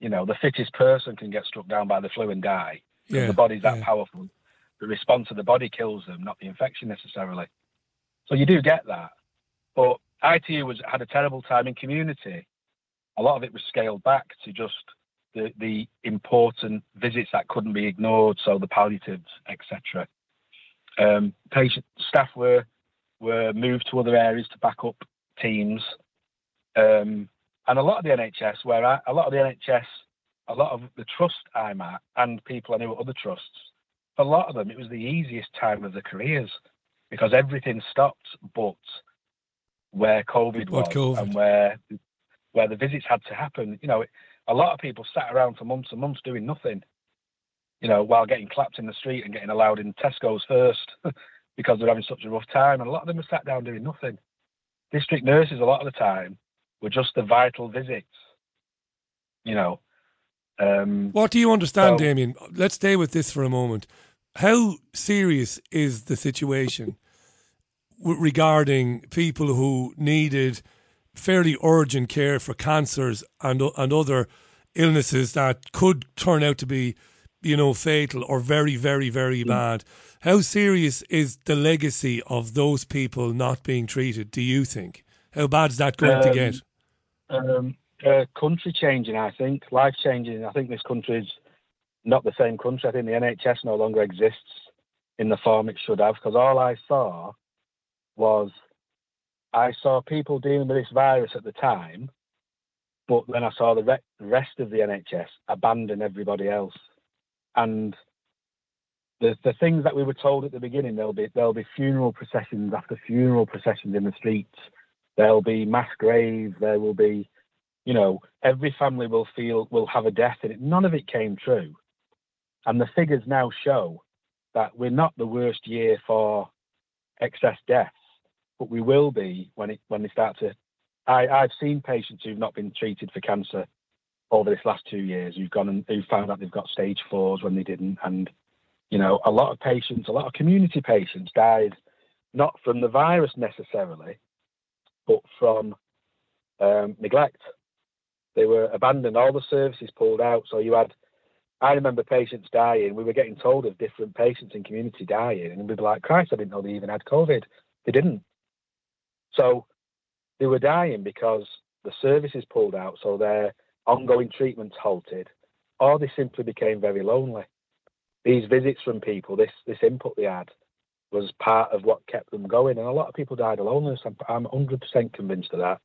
You know, the fittest person can get struck down by the flu and die. Yeah, the body's that yeah. powerful. The response of the body kills them, not the infection necessarily. So you do get that. But ITU was had a terrible time in community. A lot of it was scaled back to just the, the important visits that couldn't be ignored, so the palliatives, etc. Um, patient staff were were moved to other areas to back up teams, um, and a lot of the NHS, where I, a lot of the NHS, a lot of the trust I'm at, and people I knew at other trusts, for a lot of them, it was the easiest time of their careers because everything stopped, but where COVID was COVID. and where where the visits had to happen, you know, a lot of people sat around for months and months doing nothing, you know, while getting clapped in the street and getting allowed in Tesco's first because they're having such a rough time. And a lot of them were sat down doing nothing. District nurses, a lot of the time, were just the vital visits, you know. Um, what do you understand, so, Damian? Let's stay with this for a moment. How serious is the situation regarding people who needed fairly urgent care for cancers and and other illnesses that could turn out to be, you know, fatal or very, very, very mm. bad. How serious is the legacy of those people not being treated? Do you think? How bad is that going um, to get? Um, uh, country changing, I think, life changing. I think this country is not the same country. I think the NHS no longer exists in the form it should have because all I saw was I saw people dealing with this virus at the time, but then I saw the re- rest of the NHS abandon everybody else. And the the things that we were told at the beginning, there'll be there'll be funeral processions after funeral processions in the streets. There'll be mass graves. There will be, you know, every family will feel will have a death in it. None of it came true, and the figures now show that we're not the worst year for excess deaths but we will be when it when they start to. I, I've seen patients who've not been treated for cancer over this last two years who've gone and who found out they've got stage fours when they didn't, and you know a lot of patients, a lot of community patients died not from the virus necessarily, but from um, neglect. They were abandoned, all the services pulled out. So you had, I remember patients dying. We were getting told of different patients in community dying, and we'd be like, Christ, I didn't know they even had COVID. They didn't. So they were dying because the services pulled out, so their ongoing treatments halted, or they simply became very lonely. These visits from people, this this input they had, was part of what kept them going, and a lot of people died of loneliness. I'm, I'm 100% convinced of that.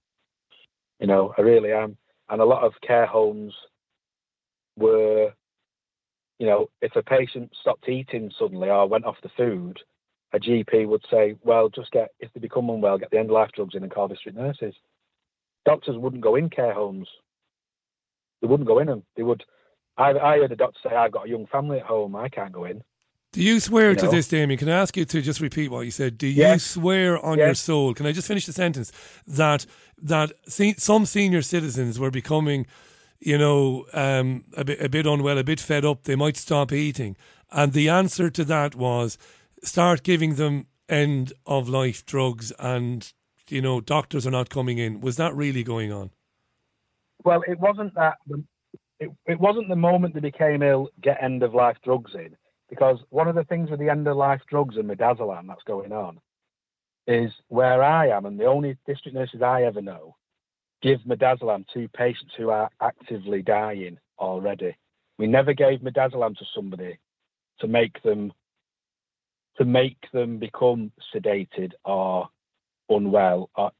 You know, I really am. And a lot of care homes were, you know, if a patient stopped eating suddenly or went off the food, a GP would say, well, just get, if they become unwell, get the end of life drugs in and call district nurses. Doctors wouldn't go in care homes. they wouldn't go in and they would. I, I heard a doctor say, "I've got a young family at home. I can't go in." Do you swear You to this, Damian? Can I ask you to just repeat what you said? Do you Yes. swear on your soul? Can I just finish the sentence that that se- some senior citizens were becoming, you know, um, a bit a bit unwell, a bit fed up. They might stop eating, and the answer to that was start giving them end of life drugs, and you know, doctors are not coming in. Was that really going on? Well, it wasn't that. The, it, it wasn't the moment they became ill. Get end of life drugs in because one of the things with the end of life drugs and midazolam that's going on is where I am, and the only district nurses I ever know give midazolam to patients who are actively dying already. We never gave midazolam to somebody to make them to make them become sedated or unwell. Or,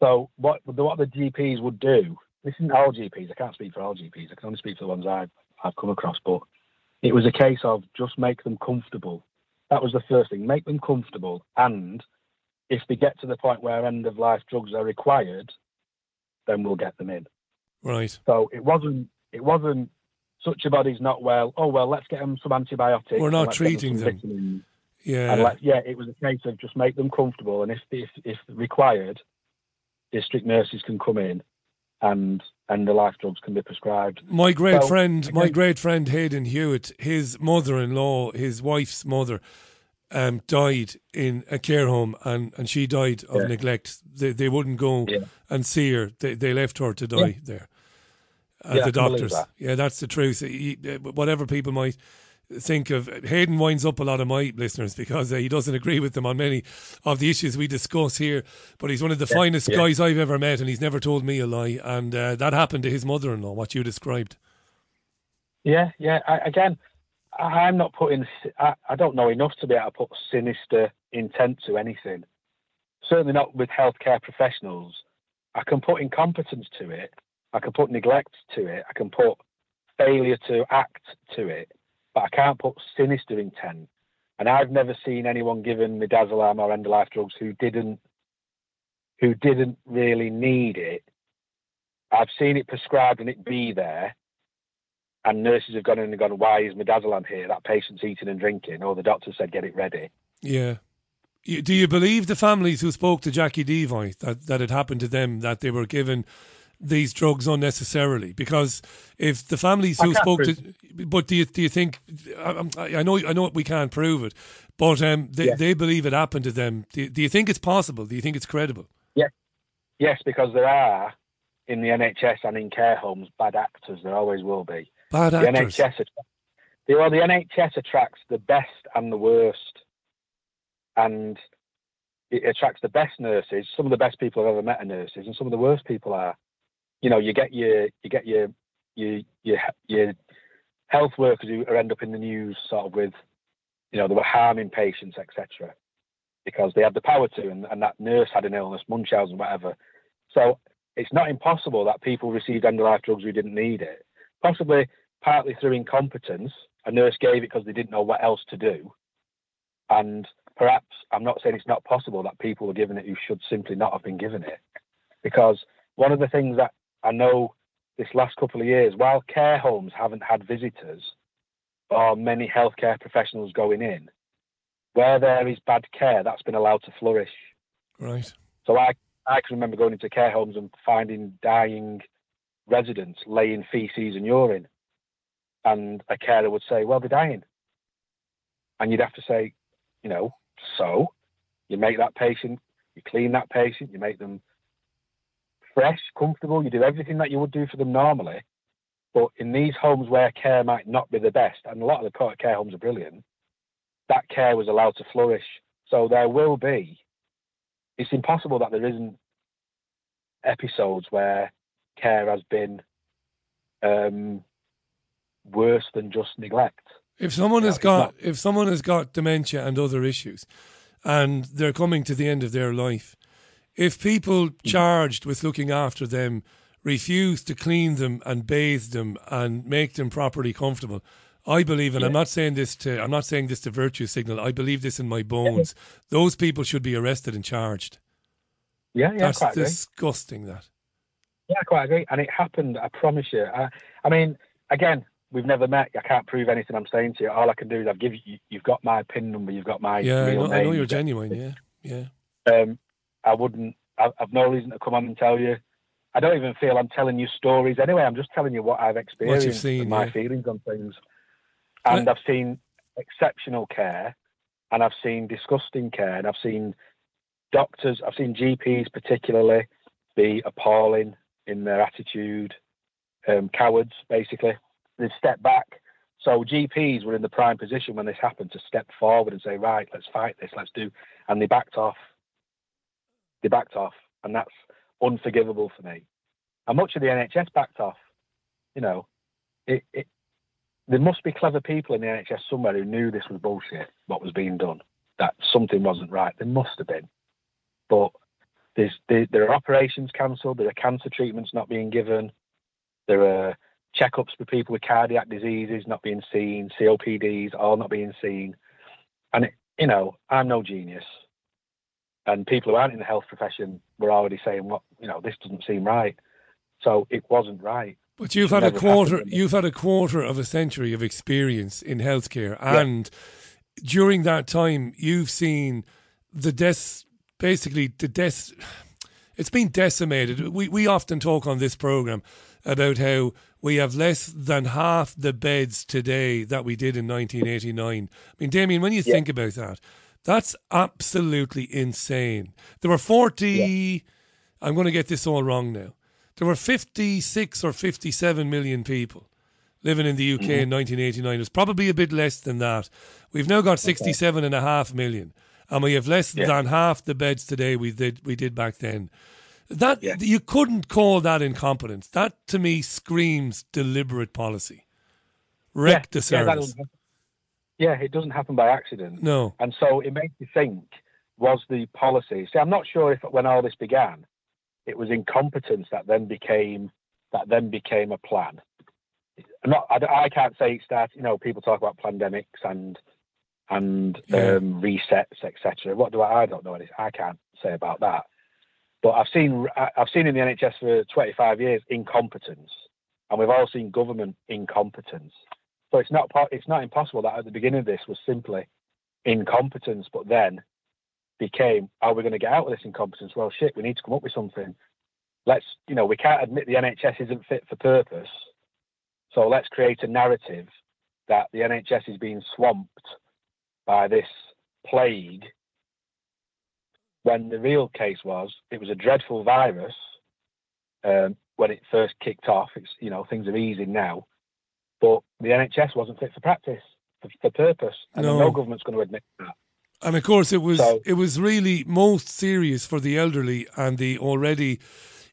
so what what the GPs would do this isn't all GPs. I can't speak for all GPs. I can only speak for the ones I've I've come across. But it was a case of just make them comfortable. That was the first thing. Make them comfortable, and if they get to the point where end of life drugs are required, then we'll get them in. Right. So it wasn't it wasn't such a body's not well. Oh well, let's get them some antibiotics. We're not treating some them. Yeah. And let, yeah, it was a case of just make them comfortable, and if if if required, district nurses can come in, and and the life drugs can be prescribed. My great So, friend, my great friend Hayden Hewitt, his mother-in-law, his wife's mother, um, died in a care home, and, and she died of Yeah. neglect. They they wouldn't go Yeah. and see her. They they left her to die there. Uh, Yeah, the believe doctors. that. Yeah, that's the truth. He- whatever people might think of, Hayden winds up a lot of my listeners because uh, he doesn't agree with them on many of the issues we discuss here. But he's one of the finest yeah. guys I've ever met, and he's never told me a lie. And uh, that happened to his mother-in-law. What you described. Yeah, yeah. I, again, I, I'm not putting. I, I don't know enough to be able to put sinister intent to anything. Certainly not with healthcare professionals. I can put incompetence to it. I can put neglect to it. I can put failure to act to it. But I can't put sinister intent. And I've never seen anyone given midazolam or end of life drugs who didn't who didn't really need it. I've seen it prescribed and it be there and nurses have gone in and gone, why is midazolam here? That patient's eating and drinking. Or the doctor said, get it ready. Yeah. Do you believe the families who spoke to Jacqui Deevoy that, that it happened to them, that they were given these drugs unnecessarily? Because if the families who spoke to, but do you do you think? I, I know I know we can't prove it, but um, they they believe it happened to them. Do, do you think it's possible? Do you think it's credible? Yes, yes, because there are in the NHS and in care homes bad actors. There always will be. Bad actors. The actors. NHS, the, well, the NHS attracts the best and the worst, and it attracts the best nurses. Some of the best people I've ever met are nurses, and some of the worst people are. You know, you get your you get your your your, your health workers who end up in the news, sort of with, you know, they were harming patients, etc. Because they had the power to, and, and that nurse had an illness, Munchausen, whatever. So it's not impossible that people received end of life drugs who didn't need it. Possibly partly through incompetence. A nurse gave it because they didn't know what else to do. And perhaps I'm not saying it's not possible that people were given it who should simply not have been given it. Because one of the things that I know this last couple of years, while care homes haven't had visitors or many healthcare professionals going in, where there is bad care, that's been allowed to flourish. Right. So I, I can remember going into care homes and finding dying residents laying feces and urine. And a carer would say, Well, they're dying. And you'd have to say, you know, so you make that patient, you clean that patient, you make them fresh, comfortable, you do everything that you would do for them normally. But in these homes where care might not be the best, and a lot of the care homes are brilliant, that care was allowed to flourish. So there will be it's impossible that there isn't episodes where care has been um, worse than just neglect. If someone has got if someone has got dementia and other issues, and they're coming to the end of their life, if people charged with looking after them refuse to clean them and bathe them and make them properly comfortable, I believe, and I'm not saying this to I'm not saying this to virtue signal. I believe this in my bones. Those people should be arrested and charged. Yeah, yeah, That's quite agree. disgusting. That Yeah, I quite agree. And it happened. I promise you. I, I mean, again, we've never met. I can't prove anything I'm saying to you. All I can do is I've given you. You've got my pin number. You've got my Yeah, I real know, I know you're genuine. Yeah, yeah. Um, I wouldn't. I, I've no reason to come on and tell you. I don't even feel I'm telling you stories anyway. I'm just telling you what I've experienced seen, and my yeah. feelings on things. And I've seen exceptional care, and I've seen disgusting care, and I've seen doctors. I've seen GPs particularly be appalling in their attitude, um, cowards basically. They've stepped back. So GPs were in the prime position when this happened to step forward and say, right, let's fight this, let's do, and they backed off. They backed off, and that's unforgivable for me. And much of the NHS backed off. You know, it, it, there must be clever people in the NHS somewhere who knew this was bullshit, what was being done, that something wasn't right. There must have been. But there's, there, there are operations cancelled, there are cancer treatments not being given, there are checkups for people with cardiac diseases not being seen, COPDs all not being seen. And, it, you know, I'm no genius. And people who aren't in the health profession were already saying, "What you know, this doesn't seem right." So it wasn't right. But you've had a quarter. happened. You've had a quarter of a century of experience in healthcare, and during that time, you've seen the deaths. Basically, the deaths. It's been decimated. We we often talk on this program about how we have less than half the beds today that we did in 1989. I mean, Damian, when you think about that, that's absolutely insane. There were 40. I'm going to get this all wrong now. There were 56 or 57 million people living in the UK mm-hmm. in 1989. It was probably a bit less than that. We've now got 67 and a half million, and we have less Yeah. than half the beds today we did we did back then. That you couldn't call that incompetence. That to me screams deliberate policy. Wreck the yeah, that service. happen. Yeah, it doesn't happen by accident. No. And so it makes you think: was the policy? See, I'm not sure if when all this began, it was incompetence that then became that then became a plan. I'm not. I, I can't say it started. You know, people talk about pandemics and and Yeah. um, resets, etc. What do I? I don't know. Anything. I can't say about that. But I've seen I've seen in the NHS for 25 years incompetence, and we've all seen government incompetence. So it's not it's not impossible that at the beginning of this was simply incompetence, but then became, are we going to get out of this incompetence? Well, shit, we need to come up with something. Let's, you know, we can't admit the NHS isn't fit for purpose. So let's create a narrative that the NHS is being swamped by this plague when the real case was it was a dreadful virus um, when it first kicked off. It's, you know, things are easing now. But the NHS wasn't fit for practice, for, for purpose. And No. no government's going to admit that. And of course, it was So- it was really most serious for the elderly and the already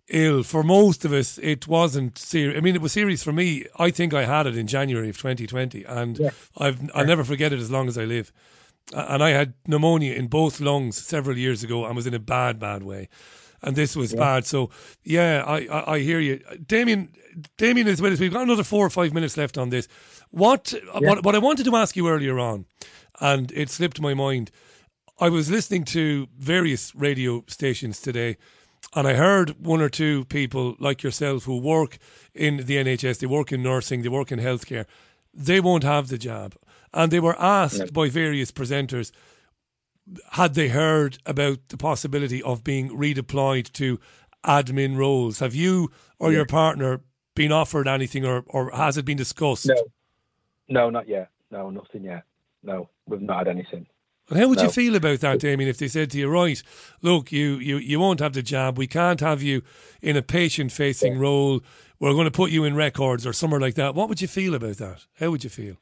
ill. For most of us, it wasn't serious. I mean, it was serious for me. I think I had it in January of 2020, and I've I'll never forget it as long as I live. And I had pneumonia in both lungs several years ago, and was in a bad, bad way. And this was bad. So yeah, I, I I hear you, Damian. Damian is with us. We've got another four or five minutes left on this. What what what I wanted to ask you earlier on, and it slipped my mind. I was listening to various radio stations today, and I heard one or two people like yourself who work in the NHS, they work in nursing, they work in healthcare, they won't have the jab. And they were asked by various presenters, had they heard about the possibility of being redeployed to admin roles? Have you or your partner been offered anything, or, or has it been discussed? No, no, not yet. No, nothing yet. No, we've not had anything. And how would you feel about that, Damian, if they said to you, right, look, you, you, you won't have the jab. We can't have you in a patient facing role. We're going to put you in records or somewhere like that. What would you feel about that? How would you feel?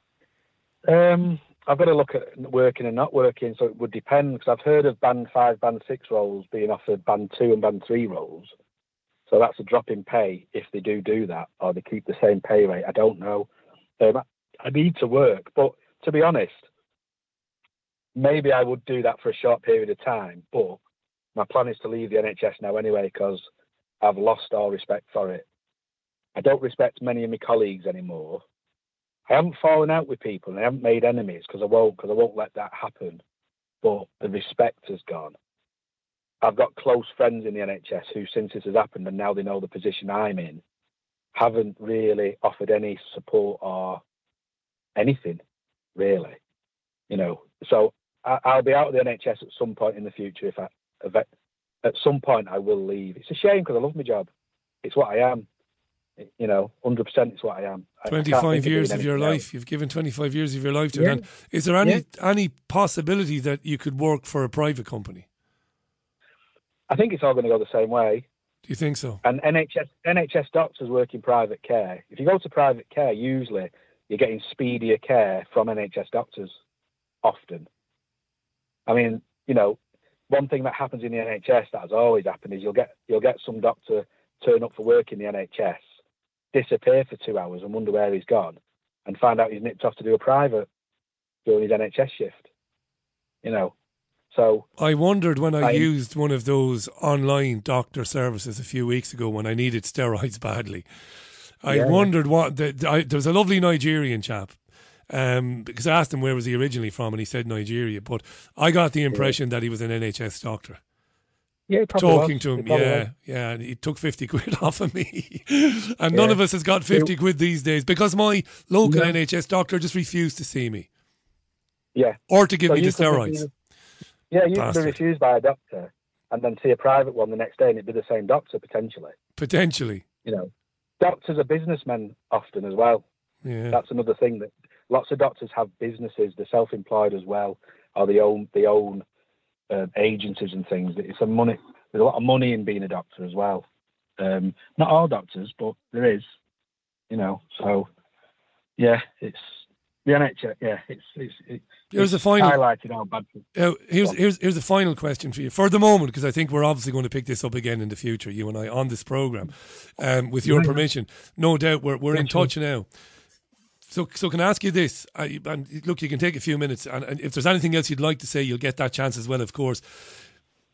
Um, I've got to look at working and not working, so it would depend. Because I've heard of band five, band six roles being offered band two and band three roles. So that's a drop in pay if they do do that, or they keep the same pay rate. I don't know. Um, I need to work, but to be honest, maybe I would do that for a short period of time. But my plan is to leave the NHS now anyway because I've lost all respect for it. I don't respect many of my colleagues anymore. I haven't fallen out with people and I haven't made enemies because I won't because I won't let that happen. But the respect has gone. I've got close friends in the NHS who, since this has happened and now they know the position I'm in, haven't really offered any support or anything, really. You know, so I, will be out of the NHS at some point in the future. If I, at some point, I will leave. It's a shame because I love my job. It's what I am. You know, hundred percent is what I am. 25 years of your life. Else. You've given 25 years of your life to yeah. it. Is there any yeah. any possibility that you could work for a private company? I think it's all going to go the same way. Do you think so? And NHS NHS doctors work in private care. If you go to private care, usually you're getting speedier care from NHS doctors. Often, I mean, you know, one thing that happens in the NHS that has always happened is you'll get you'll get some doctor turn up for work in the NHS, disappear for two hours and wonder where he's gone, and find out he's nipped off to do a private during his NHS shift. You know, so I wondered when I, I, used one of those online doctor services a few weeks ago when I needed steroids badly. I yeah. wondered what the, I, there was a lovely Nigerian chap. Um, because I asked him where was he originally from, and he said Nigeria. But I got the impression yeah. that he was an NHS doctor. Yeah, talking was. to him. Yeah, was. yeah, and he took fifty quid off of me, and yeah. none of us has got fifty quid these days because my local NHS doctor just refused to see me. Yeah, or to give so me the steroids. Yeah, you could be refused by a doctor and then see a private one the next day and it'd be the same doctor potentially. Potentially. You know, doctors are businessmen often as well. Yeah. That's another thing that lots of doctors have businesses. They're self-employed as well, or they own they own uh, agencies and things. It's a money. There's a lot of money in being a doctor as well. Um, not all doctors, but there is. You know, so yeah, it's the NHS, yeah, it's it's, it's here's the final highlighted how bad. Uh, here's here's here's the final question for you for the moment because I think we're obviously going to pick this up again in the future, you and I, on this program, um, with your yeah. permission. No doubt, we're we're in touch now. So, so can I ask you this? I, and look, you can take a few minutes, and, and, if there's anything else you'd like to say, you'll get that chance as well, of course.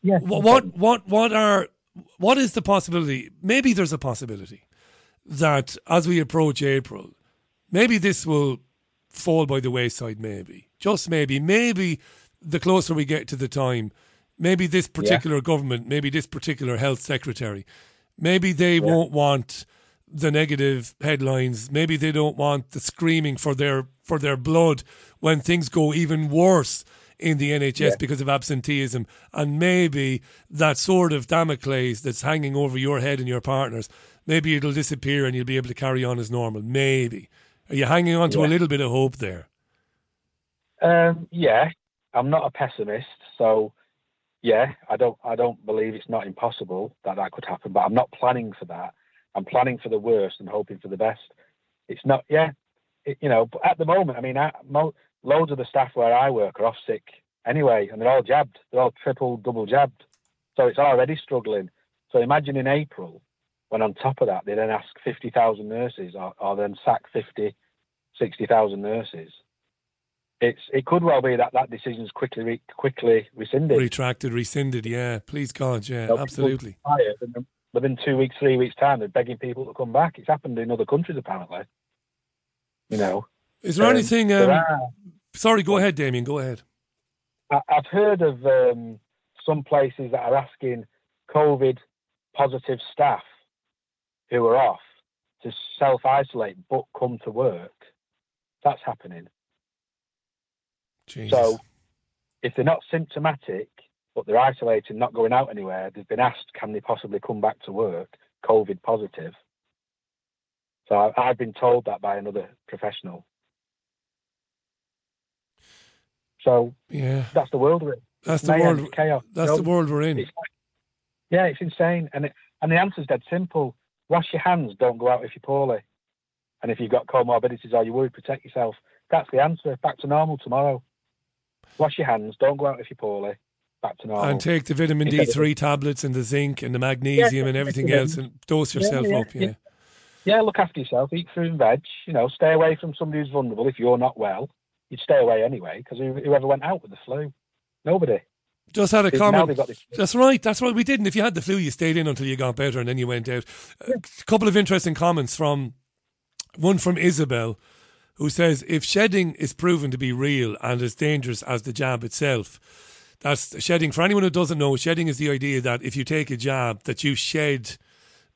Yeah. What, what, what, what are, what is the possibility? Maybe there's a possibility that as we approach April, maybe this will fall by the wayside, maybe. Just maybe. Maybe the closer we get to the time, maybe this particular yeah. government, maybe this particular health secretary, maybe they yeah. won't want the negative headlines. Maybe they don't want the screaming for their for their blood when things go even worse in the NHS yeah. because of absenteeism. And maybe that sword of Damocles that's hanging over your head and your partners, maybe it'll disappear and you'll be able to carry on as normal. Maybe. Are you hanging on to yeah. a little bit of hope there? Um, yeah, I'm not a pessimist, so yeah, I don't I don't believe it's not impossible that that could happen, but I'm not planning for that. I'm planning for the worst and hoping for the best. It's not, yeah, it, you know. But at the moment, I mean, I, mo- loads of the staff where I work are off sick anyway, and they're all jabbed. They're all triple, double jabbed, so it's already struggling. So imagine in April when on top of that they then ask 50,000 nurses or, or, then sack 50, 60,000 nurses. It's it could well be that that decision is quickly re, quickly rescinded, retracted, rescinded. Yeah, please God, yeah, know, absolutely. Within two weeks, three weeks time, they're begging people to come back. It's happened in other countries apparently. You know, is there um, anything? Um, there are, sorry, go ahead, Damian. Go ahead. I, have heard of um, some places that are asking COVID positive staff who are off to self isolate but come to work. That's happening. So if they're not symptomatic but they're isolating, not going out anywhere, they've been asked, can they possibly come back to work, COVID positive? So I, have been told that by another professional. So yeah, that's the world we're in. That's the world. Chaos. That's the world we're in. It's yeah, it's insane, and it, and the answer's dead simple wash your hands, don't go out if you're poorly. And if you've got comorbidities or you're worried, protect yourself. That's the answer. Back to normal tomorrow. Wash your hands, don't go out if you're poorly. Back to normal. And take the vitamin D3 tablets and the zinc and the magnesium yeah, and everything else and dose yourself yeah, up. Yeah. yeah, look after yourself. Eat fruit and veg. You know, stay away from somebody who's vulnerable. If you're not well, you'd stay away anyway because whoever went out with the flu? Nobody. Just had a comment. That's right. That's right. We didn't. If you had the flu, you stayed in until you got better, and then you went out. A couple of interesting comments from one from Isabel, who says if shedding is proven to be real and as dangerous as the jab itself, That's shedding. For anyone who doesn't know, shedding is the idea that if you take a jab, that you shed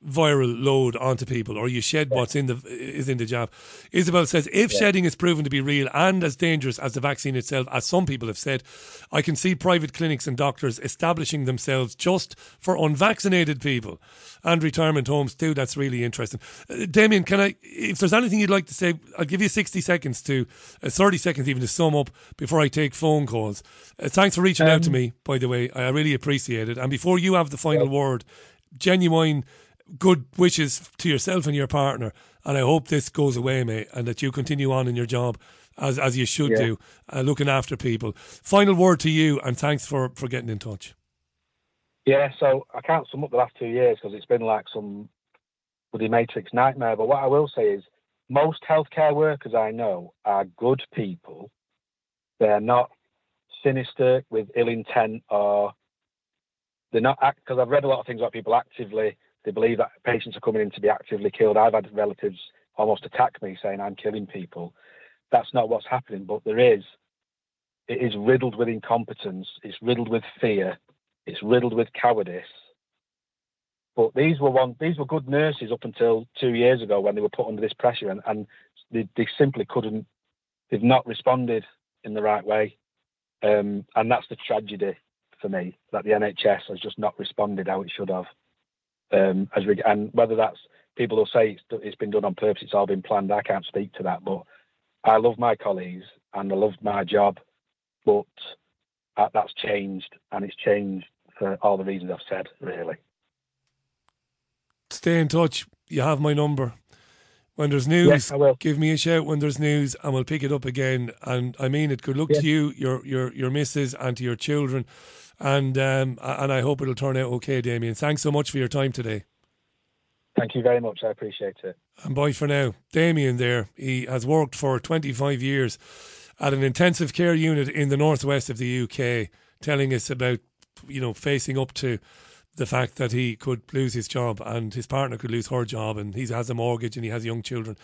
viral load onto people or you shed what's in the is in the jab. Isabel says if yeah. shedding is proven to be real and as dangerous as the vaccine itself, as some people have said, I can see private clinics and doctors establishing themselves just for unvaccinated people and retirement homes too. That's really interesting. Uh, Damian, can I? If there's anything you'd like to say, I'll give you 60 seconds to, uh, 30 seconds even to sum up before I take phone calls. Uh, thanks for reaching um, out to um, me, by the way. I really appreciate it. And before you have the final yeah. word, genuine good wishes to yourself and your partner. And I hope this goes away, mate, and that you continue on in your job as as you should yeah. do, uh, looking after people. Final word to you, and thanks for for getting in touch. Yeah, so I can't sum up the last two years because it's been like some bloody matrix nightmare. But what I will say is, most healthcare workers I know are good people. They're not sinister with ill intent or they're not because I've read a lot of things about people actively they believe that patients are coming in to be actively killed. I've had relatives almost attack me saying I'm killing people. That's not what's happening, but there is. It is riddled with incompetence. It's riddled with fear. It's riddled with cowardice. But these were one. These were good nurses up until two years ago when they were put under this pressure, and, and they, they simply couldn't. They've not responded in the right way, um, and that's the tragedy for me that the NHS has just not responded how it should have. Um, as we, and whether that's people will say it's, it's been done on purpose, it's all been planned. I can't speak to that, but I love my colleagues and I love my job, but uh, that's changed and it's changed for all the reasons I've said, really. Stay in touch. You have my number. When there's news, yeah, give me a shout when there's news, and we'll pick it up again. And I mean it. Good luck yeah. to you, your your your missus, and to your children and um, and I hope it'll turn out okay, Damian. Thanks so much for your time today. Thank you very much. I appreciate it. And bye for now. Damian there. He has worked for 25 years at an intensive care unit in the northwest of the UK, telling us about, you know, facing up to the fact that he could lose his job and his partner could lose her job and he has a mortgage and he has young children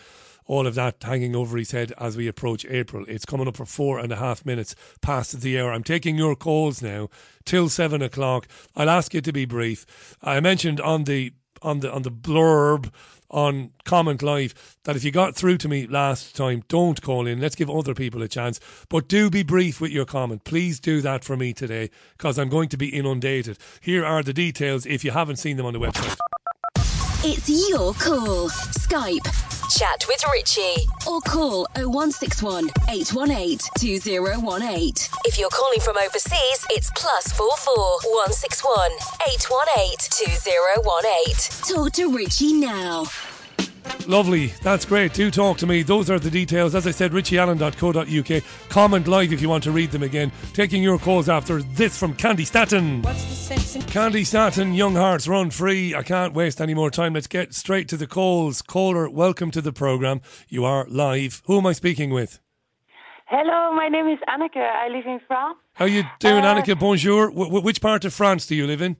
all of that hanging over his head as we approach April. It's coming up for four and a half minutes past the hour. I'm taking your calls now till seven o'clock. I'll ask you to be brief. I mentioned on the on the on the blurb on Comment Live that if you got through to me last time, don't call in. Let's give other people a chance. But do be brief with your comment. Please do that for me today because I'm going to be inundated. Here are the details if you haven't seen them on the website. It's your call. Skype. Chat with Richie. Or call 0161 818 2018. If you're calling from overseas, it's plus 44 161 818 2018. Talk to Richie now. Lovely. That's great. Do talk to me. Those are the details. As I said, richieallen.co.uk. Comment live if you want to read them again. Taking your calls after this from Candi Staton. Candi Staton, Young Hearts Run Free. I can't waste any more time. Let's get straight to the calls. Caller, welcome to the programme. You are live. Who am I speaking with? Hello, my name is Anneke. I live in France. How you doing, uh, Anneke? Bonjour. W- which part of France do you live in?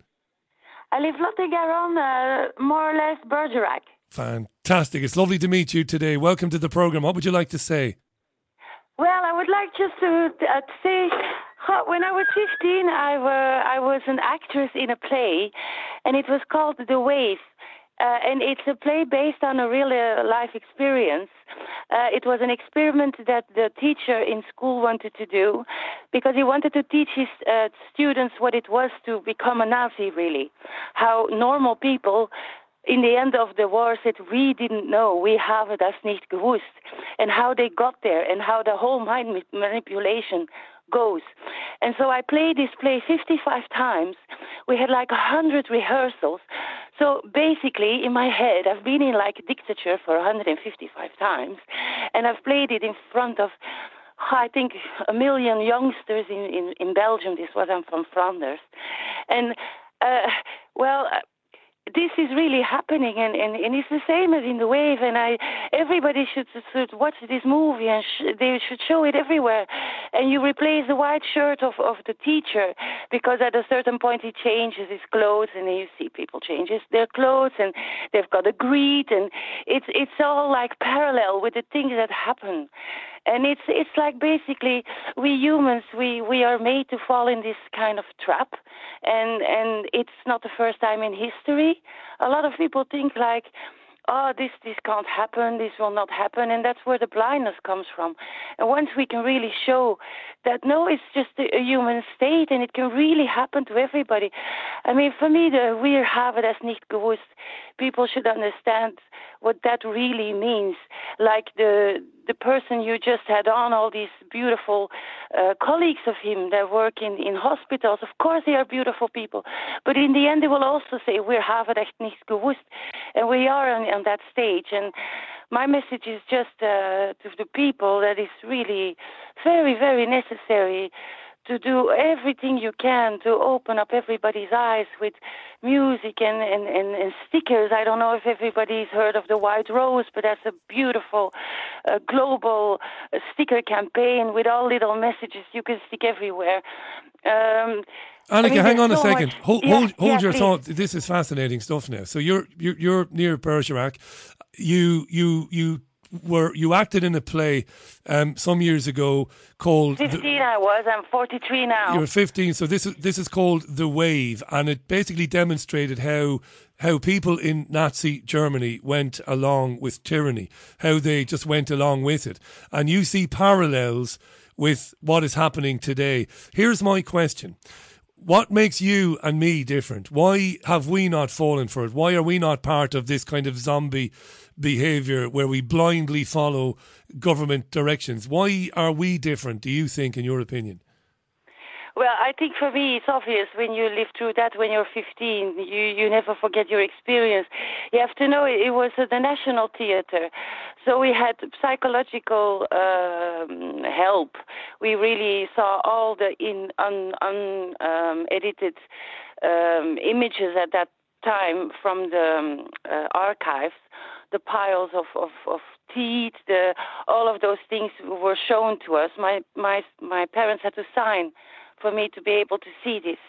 I live Lot-et-Garonne, uh, more or less Bergerac. Fantastic. It's lovely to meet you today. Welcome to the program. What would you like to say? Well, I would like just to, uh, say when I was 15, I, were, I was an actress in a play, and it was called The Wave. Uh, and it's a play based on a real uh, life experience. Uh, it was an experiment that the teacher in school wanted to do because he wanted to teach his uh, students what it was to become a Nazi, really. How normal people in the end of the war said we didn't know, we have das nicht gewusst, and how they got there and how the whole mind manipulation goes. And so I played this play 55 times. We had like 100 rehearsals. So basically, in my head, I've been in like a dictature for 155 times, and I've played it in front of I think a million youngsters in, in, in Belgium. This was I'm from Flanders, and uh, well, this is really happening and, and, and it's the same as in the wave and I everybody should, should watch this movie and sh- they should show it everywhere. And you replace the white shirt of, of the teacher because at a certain point he changes his clothes and you see people changes their clothes and they've got a greed and it's it's all like parallel with the things that happen and it's it's like basically we humans we we are made to fall in this kind of trap and and it's not the first time in history a lot of people think like oh, this this can't happen, this will not happen, and that's where the blindness comes from. And once we can really show that no, it's just a, human state, and it can really happen to everybody. I mean, for me, the wir haben das nicht gewusst. People should understand what that really means. Like the the person you just had on, all these beautiful uh, colleagues of him that work in, in hospitals, of course they are beautiful people. But in the end, they will also say, we hebben echt niets gewusst. And we are on, on that stage. And my message is just uh, to the people that is really very, very necessary to do everything you can to open up everybody's eyes with music and, and, and, and stickers. I don't know if everybody's heard of the White Rose, but that's a beautiful uh, global uh, sticker campaign with all little messages you can stick everywhere. Um, Annika, I mean, hang on a so second. much- Hold, Yeah, hold, hold yeah, your please. thought. This is fascinating stuff now. So you're you're, you're near Bergerac. You you you were you acted in a play um, some years ago called. The- 15 I was, I'm 43 now. you were 15, so this is this is called the Wave, and it basically demonstrated how how people in Nazi Germany went along with tyranny, how they just went along with it, and you see parallels with what is happening today. Here's my question. What makes you and me different? Why have we not fallen for it? Why are we not part of this kind of zombie behavior where we blindly follow government directions? Why are we different, do you think, in your opinion? Well, I think for me it's obvious when you live through that when you're 15, you you never forget your experience. You have to know it, was at the National Theatre, so we had psychological um, help. We really saw all the in un, un um, edited um, images at that time from the um, uh, archives, the piles of, of, of teeth, the all of those things were shown to us. My my my parents had to sign for me to be able to see this.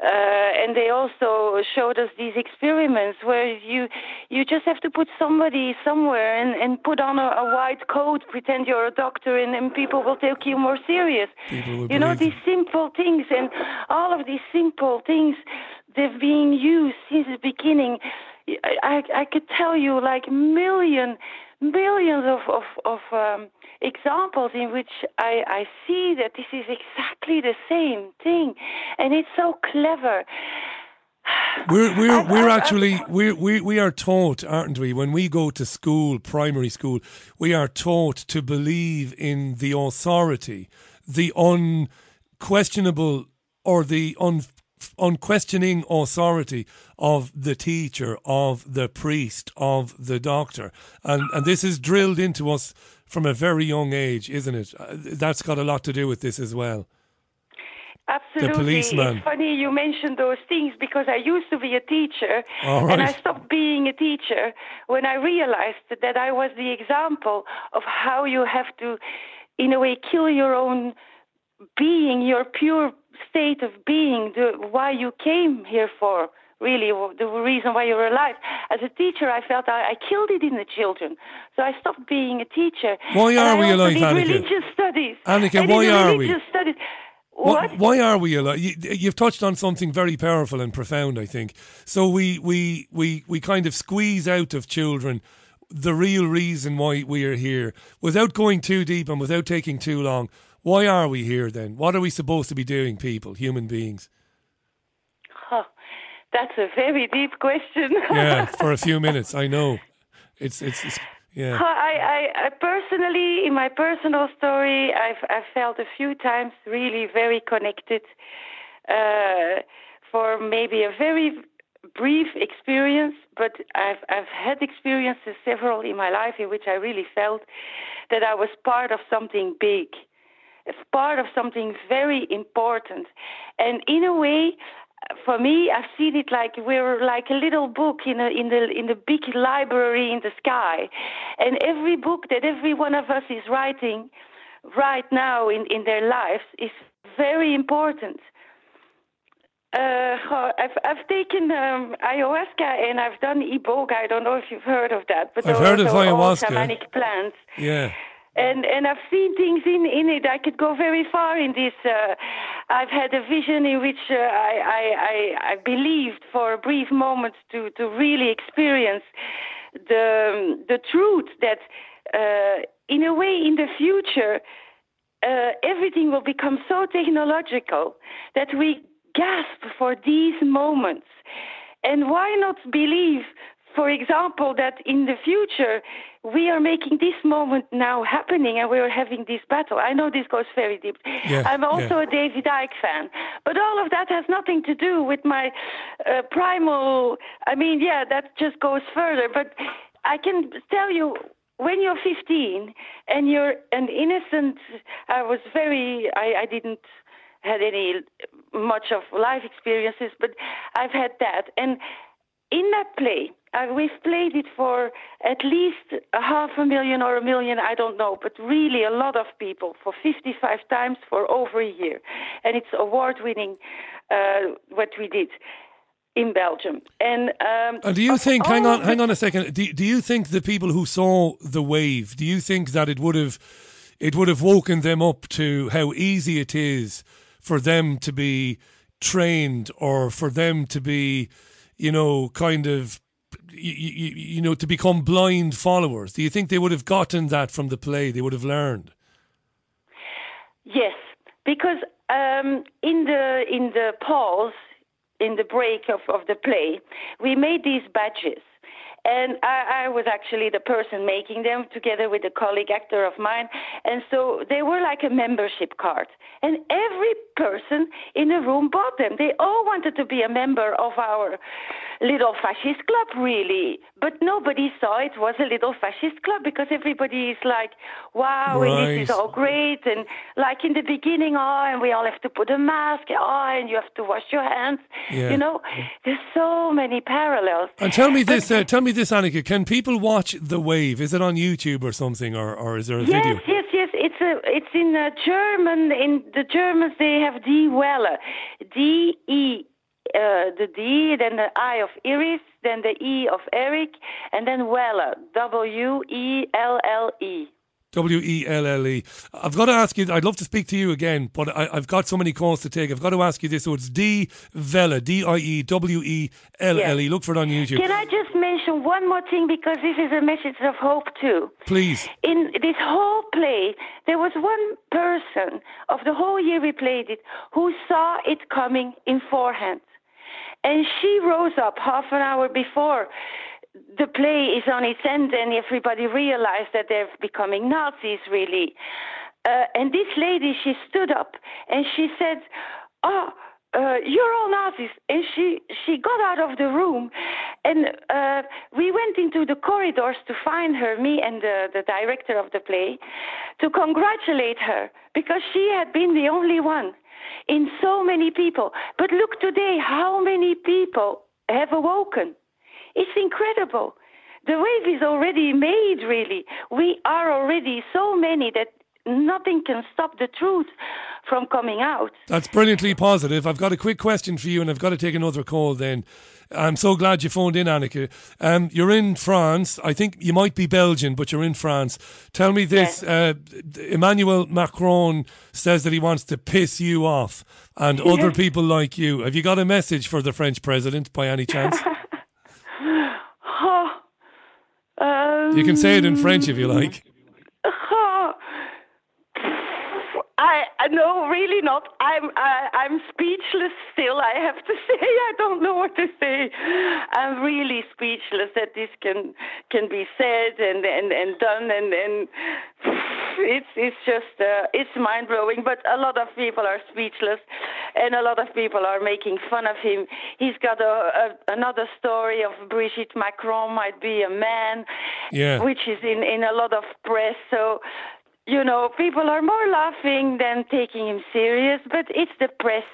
Uh, and they also showed us these experiments where you you just have to put somebody somewhere and, and put on a, a white coat, pretend you're a doctor, and, and people will take you more serious. You know these simple things, and all of these simple things they've been used since the beginning. I, I, I could tell you like million millions of of, of um, examples in which I, I see that this is exactly the same thing, and it's so clever. We're we're we're actually we we we are taught, aren't we? When we go to school, primary school, we are taught to believe in the authority, the unquestionable or the un, unquestioning authority of the teacher, of the priest, of the doctor, and and this is drilled into us from a very young age, isn't it? Uh, That's got a lot to do with this as well. Absolutely. policeman. It's funny you mentioned those things because I used to be a teacher All and I stopped being a teacher when I realized that I was the example of how you have to, in a way, kill your own being, your pure state of being, the, why you came here for. Really, the reason why you're alive. As a teacher, I felt I, I killed it in the children, so I stopped being a teacher. Why are we alive, Annika? Religious studies. Did why are we? Studies. What? why are we alive? You, you've touched on something very powerful and profound, I think. So we, we, we, we kind of squeeze out of children the real reason why we are here without going too deep and without taking too long. Why are we here then? What are we supposed to be doing, people, human beings? Huh, that's a very deep question. Yeah, for a few minutes. I know. It's, it's, it's yeah. I, I, I personally, in my personal story, I've, I've felt a few times really very connected uh, for maybe a very brief experience, but I've, I've had experiences several in my life in which I really felt that I was part of something big, as part of something very important. And in a way, for me, I've seen it like we're like a little book in a, in the in the big library in the sky, and every book that every one of us is writing right now in, in their lives is very important. Uh, I've I've taken um, ayahuasca and I've done iboga. I don't know if you've heard of that, but I've heard of ayahuasca. shamanic plants. Yeah. And and I've seen things in in it. I could go very far in this. Uh, I've had a vision in which uh, I, I I believed for a brief moment to to really experience the the truth that uh, in a way in the future uh, everything will become so technological that we gasp for these moments. And why not believe for example, that in the future we are making this moment now happening and we are having this battle. I know this goes very deep. Yeah, I'm also yeah. a David Icke fan, but all of that has nothing to do with my uh, primal. I mean, yeah, that just goes further. But I can tell you when you're 15 and you're an innocent, I was very, I, I didn't had any much of life experiences, but I've had that. And in that play, uh, we've played it for at least a half a million or a million, I don't know, but really a lot of people for 55 times for over a year. And it's award winning uh, what we did in Belgium. And, um, And do you think? Hang on, hang on a second. Do, do you think the people who saw the wave? Do you think that it would have, it would have woken them up to how easy it is for them to be trained, or for them to be, you know, kind of, you, you, you know, to become blind followers? Do you think they would have gotten that from the play? They would have learned. Yes, because um, in the in the pause, in the break of, of the play, we made these badges. And I, I was actually the person making them together with a colleague actor of mine. And so they were like a membership card. And every person in the room bought them. They all wanted to be a member of our little fascist club, really. But nobody saw it was a little fascist club because everybody is like, wow, and this is all great. And like in the beginning, oh, and we all have to put a mask, oh, and you have to wash your hands. Yeah. You know, there's so many parallels. And tell me this, uh, tell me this, Annika. Can people watch the wave? Is it on YouTube or something, or, or is there a Yes, video? yes, yes. It's a, it's in uh, German. In the Germans, they have Die Welle, D E, uh, the D, then the I of Iris, then the E of Eric, and then Welle, W E L L E. W E L L E. I've got to ask you. I'd love to speak to you again, but I, I've got so many calls to take. I've got to ask you this. So it's D Vella, D I E W E L L E. Look for it on YouTube, Can I just mention one more thing because this is a message of hope too. please. in this whole play, there was one person of the whole year we played it who saw it coming in forehand. And she rose up half an hour before the play is on its end and everybody realized that they're becoming Nazis, really. Uh, and this lady, she stood up and she said, Oh, uh, you're all Nazis. And she, she got out of the room. And uh, we went into the corridors to find her, me and the, the director of the play, to congratulate her because she had been the only one in so many people. But look today, how many people have awoken? It's incredible. The wave is already made, really. We are already so many that nothing can stop the truth from coming out. That's brilliantly positive. I've got a quick question for you, and I've got to take another call. Then, I'm so glad you phoned in, Annika. Um, you're in France. I think you might be Belgian, but you're in France. Tell me this: uh, Emmanuel Macron says that he wants to piss you off and other people like you. Have you got a message for the French president by any chance? Oh, um, You can say it in French if you like. oh, I, I no, really not. I'm I, I'm speechless still. I have to say, I don't know what to say. I'm really speechless that this can can be said and and, and done and and it's it's just uh, it's mind blowing. But a lot of people are speechless, and a lot of people are making fun of him. He's got a, a another story of Brigitte Macron might be a man, Yeah. which is in in a lot of press. So you know, people are more laughing than taking him serious, but it's the press.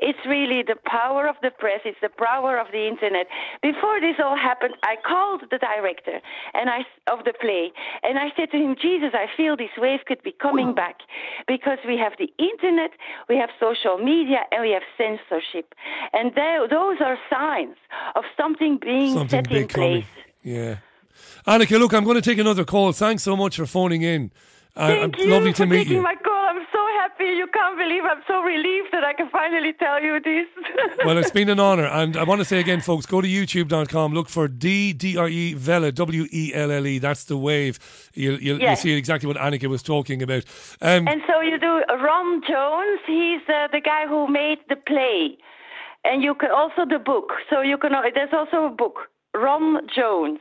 It's really the power of the press. It's the power of the internet. Before this all happened, I called the director and I of the play, and I said to him, "Jesus, I feel this wave could be coming back because we have the internet, we have social media, and we have censorship, and tho- those are signs of something being Something set in big coming. place." Yeah. Annika, look, I'm going to take another call. Thanks so much for phoning in. Uh, Thank you lovely to meet taking you. my call. I'm so happy. You can't believe I'm so relieved that I can finally tell you this. Well, it's been an honour. And I want to say again, folks, go to youtube.com, look for D D R E Vela, W E L L E. That's the wave. You'll, you'll, you'll see exactly what Annika was talking about. Um, and so you do Ron Jones. He's uh, the guy who made the play, and you can also the book. So you can. There's also a book, Ron Jones.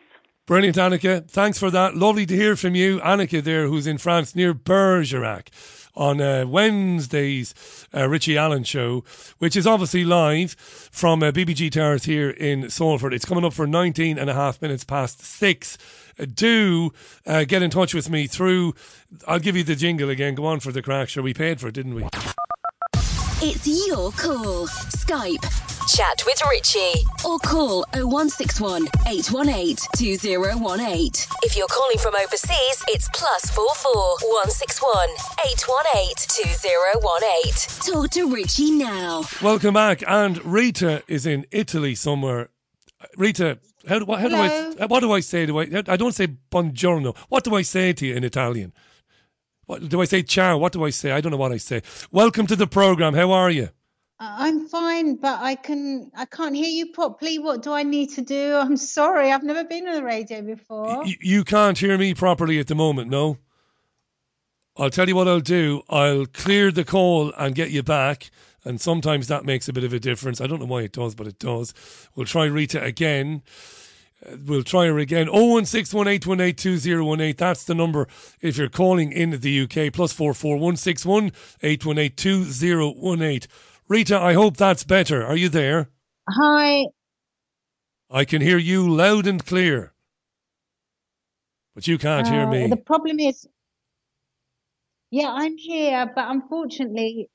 Brilliant, Annika. Thanks for that. Lovely to hear from you. Annika there, who's in France near Bergerac on uh, Wednesday's uh, Richie Allen show, which is obviously live from uh, BBG Towers here in Salford. It's coming up for 19 and a half minutes past six. Uh, do uh, get in touch with me through, I'll give you the jingle again. Go on for the crack. Sure, we paid for it, didn't we? It's your call. Skype. Chat with Richie. Or call 0161 818 2018. If you're calling from overseas, it's plus 44 161 818 2018. Talk to Richie now. Welcome back. And Rita is in Italy somewhere. Rita, how, do- how do I uh, what do I say? Do I I don't say buongiorno. What do I say to you in Italian? What do I say? Ciao. What do I say? I don't know what I say. Welcome to the program. How are you? I'm fine, but I can I can't hear you properly. What do I need to do? I'm sorry, I've never been on the radio before. Y- you can't hear me properly at the moment, no? I'll tell you what I'll do. I'll clear the call and get you back. And sometimes that makes a bit of a difference. I don't know why it does, but it does. We'll try Rita again. Uh, We'll try her again. 01618182018. That's the number if you're calling in the UK. Plus 44161 818 2018. Rita, I hope that's better. Are you there? Hi. I can hear you loud and clear. But you can't hear Uh, me. The problem is, yeah, I'm here, but unfortunately,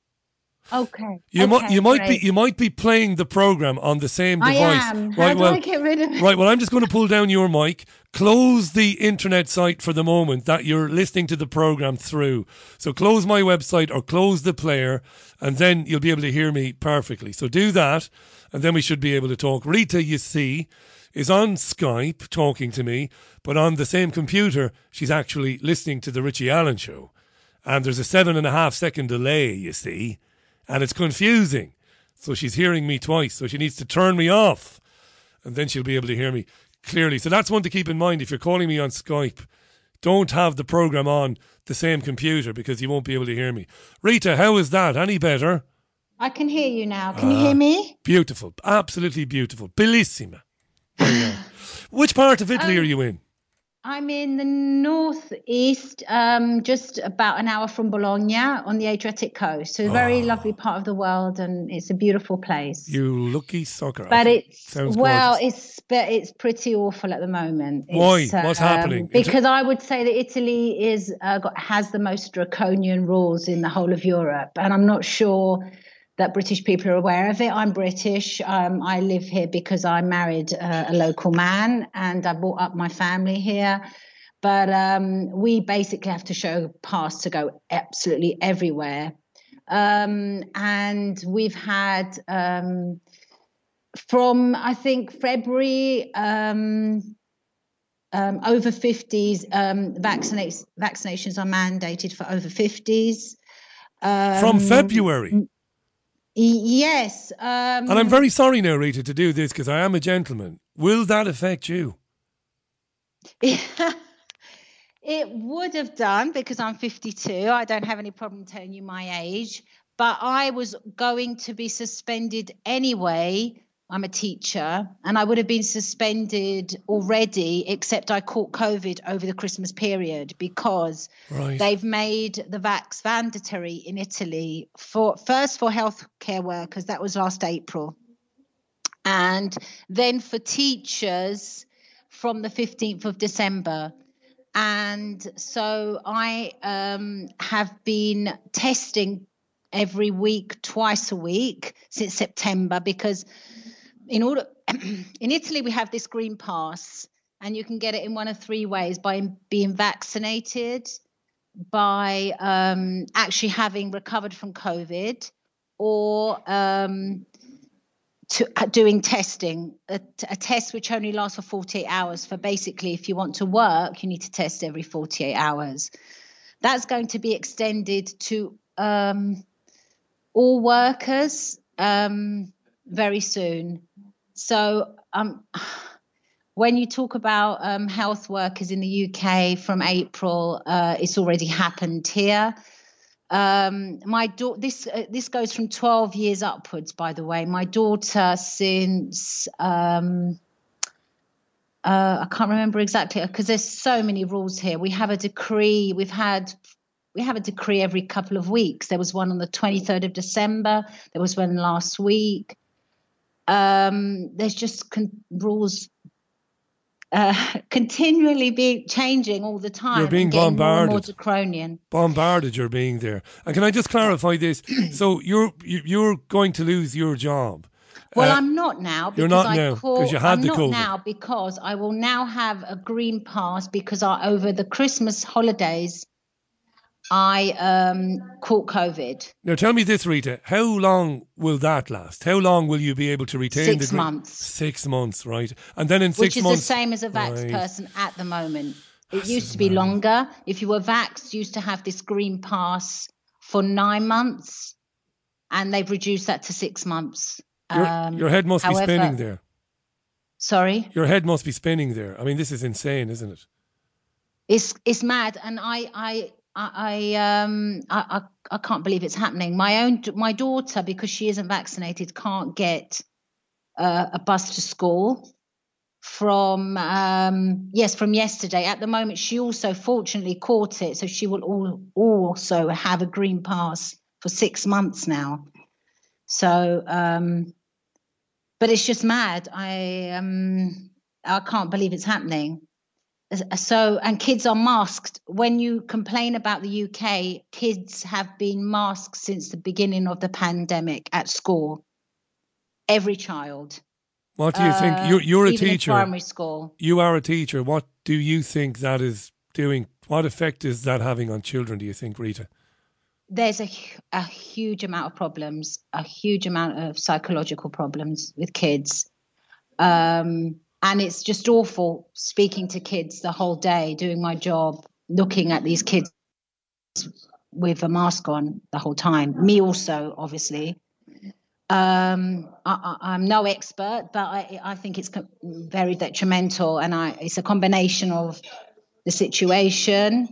okay. You might you might great. be you might be playing the program on the same device. I am. How Right, do well, I get rid of it? right. Well, I'm just going to pull down your mic, close the internet site for the moment that you're listening to the program through. So close my website or close the player, and then you'll be able to hear me perfectly. So do that, and then we should be able to talk. Rita, you see, is on Skype talking to me, but on the same computer, she's actually listening to the Richie Allen show. And there's a seven and a half second delay, you see, and it's confusing. So she's hearing me twice, so she needs to turn me off, and then she'll be able to hear me clearly. So that's one to keep in mind if you're calling me on Skype. Don't have the program on the same computer because you won't be able to hear me. Rita, how is that? Any better? I can hear you now. Can you Ah, hear me? Beautiful. Absolutely beautiful. Bellissima. You. Which part of Um, Italy are you in? I'm in the northeast, um, just about an hour from Bologna on the Adriatic coast. So a very Ah. lovely part of the world, and it's a beautiful place. You lucky sucker. but it's well, gorgeous. it's but it's pretty awful at the moment. Why? It's, um, What's happening? Because I would say that Italy is uh, got, has the most draconian rules in the whole of Europe, and I'm not sure that British people are aware of it. I'm British. Um, I live here because I married uh, a local man, and I brought up my family here. But um, we basically have to show pass to go absolutely everywhere. Um, and we've had um, from I think February um, um, over 50s um, vaccinates, vaccinations are mandated for over 50s. Um, From February. Yes. Um, And I'm very sorry now, Rita, to do this because I am a gentleman. Will that affect you? It would have done because I'm 52. I don't have any problem telling you my age, but I was going to be suspended anyway. I'm a teacher and I would have been suspended already, except I caught COVID over the Christmas period because Right. they've made the vax mandatory in Italy for first for healthcare workers. That was last April. And then for teachers from the 15th of December. And so I um, have been testing every week, twice a week since September, because in order in Italy we have this green pass, and you can get it in one of three ways: by being vaccinated, by um, actually having recovered from COVID, or um, to uh, doing testing, a, a test which only lasts for 48 hours. For basically, if you want to work, you need to test every 48 hours. that's going to be extended to um, all workers um, very soon. So um, when you talk about um, health workers in the UK from April, uh, it's already happened here. Um, my daughter, this uh, this goes from 12 years upwards. By the way, my daughter since um, uh, I can't remember exactly because there's so many rules here. We have a decree. We've had we have a decree every couple of weeks. There was one on the 23rd of December. There was one last week. Um, there's just con- rules uh, continually be changing all the time. You're being getting more bombarded. more draconian. Bombarded, you're being there. And can I just clarify this? so you're you- you're going to lose your job. Well, Uh, I'm not now. Because you're not I now, 'cause caught- you had I'm the not COVID. now because I will now have a green pass because I, over the Christmas holidays, I um, caught COVID. Now tell me this, Rita. How long will that last? How long will you be able to retain Six the green- months. Six months, right? And then in six months, which is the same as a vax Right. person at the moment. It used to be longer. If you were vaxxed, you used to have this green pass for nine months, and they've reduced that to six months. Your, Um, your head must however- be spinning there. Sorry, Your head must be spinning there. I mean, this is insane, isn't it? it's it's mad, and I I I I, um I, I I can't believe it's happening. My own my daughter, because she isn't vaccinated, can't get uh, a bus to school from um yes from yesterday. At the moment she also fortunately caught it so she will all, also have a green pass for six months now. So um but it's just mad. I um i can't believe it's happening so and kids are masked when you complain about the uk kids have been masked since the beginning of the pandemic at school every child What do you think? uh, You're, you're a teacher. primary school You are a teacher. What do you think that is doing? What effect is that having on children, do you think, Rita? there's a, a huge amount of problems, a huge amount of psychological problems with kids. Um, and it's just awful speaking to kids the whole day, doing my job, looking at these kids with a mask on the whole time. Me also, obviously. Um, I, I'm no expert, but I, I think it's very detrimental, and I, it's a combination of the situation,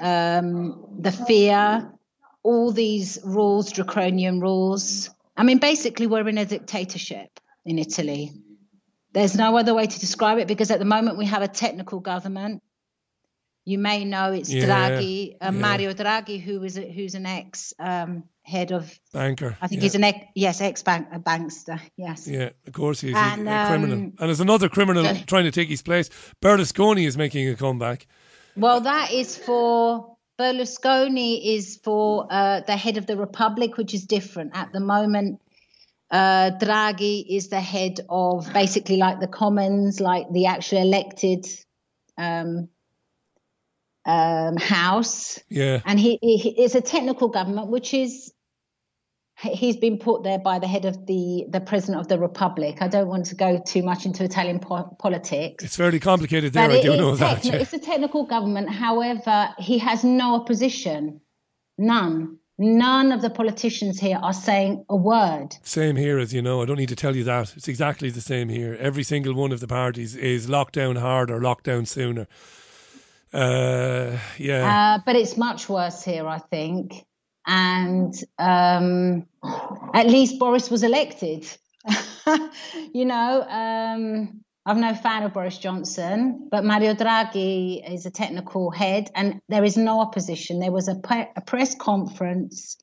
um, the fear, all these rules, draconian rules. I mean, basically, we're in a dictatorship in Italy. There's no other way to describe it because at the moment we have a technical government. You may know it's Yeah, Draghi, uh, yeah. Mario Draghi, who is a, who's an ex um, head of. Banker. I think yeah. he's an ex, yes, ex bank, a bankster. Yes. Yeah, of course he's And, a, a criminal. um, And there's another criminal trying to take his place. Berlusconi is making a comeback. Well, that is for Berlusconi is for uh, the head of the republic, which is different at the moment. Uh, Draghi is the head of basically like the Commons, like the actual elected um, um, house, Yeah. and he, he he- it's a technical government, which is he's been put there by the head of the the president of the republic. I don't want to go too much into Italian po- politics. It's fairly complicated there, But I do know that. yeah. It's a technical government. However, he has no opposition. None. None of the politicians here are saying a word. Same here, as you know. I don't need to tell you that. It's exactly the same here. Every single one of the parties is lockdown hard or lockdown sooner. Uh, yeah. Uh, but it's much worse here, I think. And um, at least Boris was elected. you know, um, I'm no fan of Boris Johnson, but Mario Draghi is a technical head, and there is no opposition. There was a, a press conference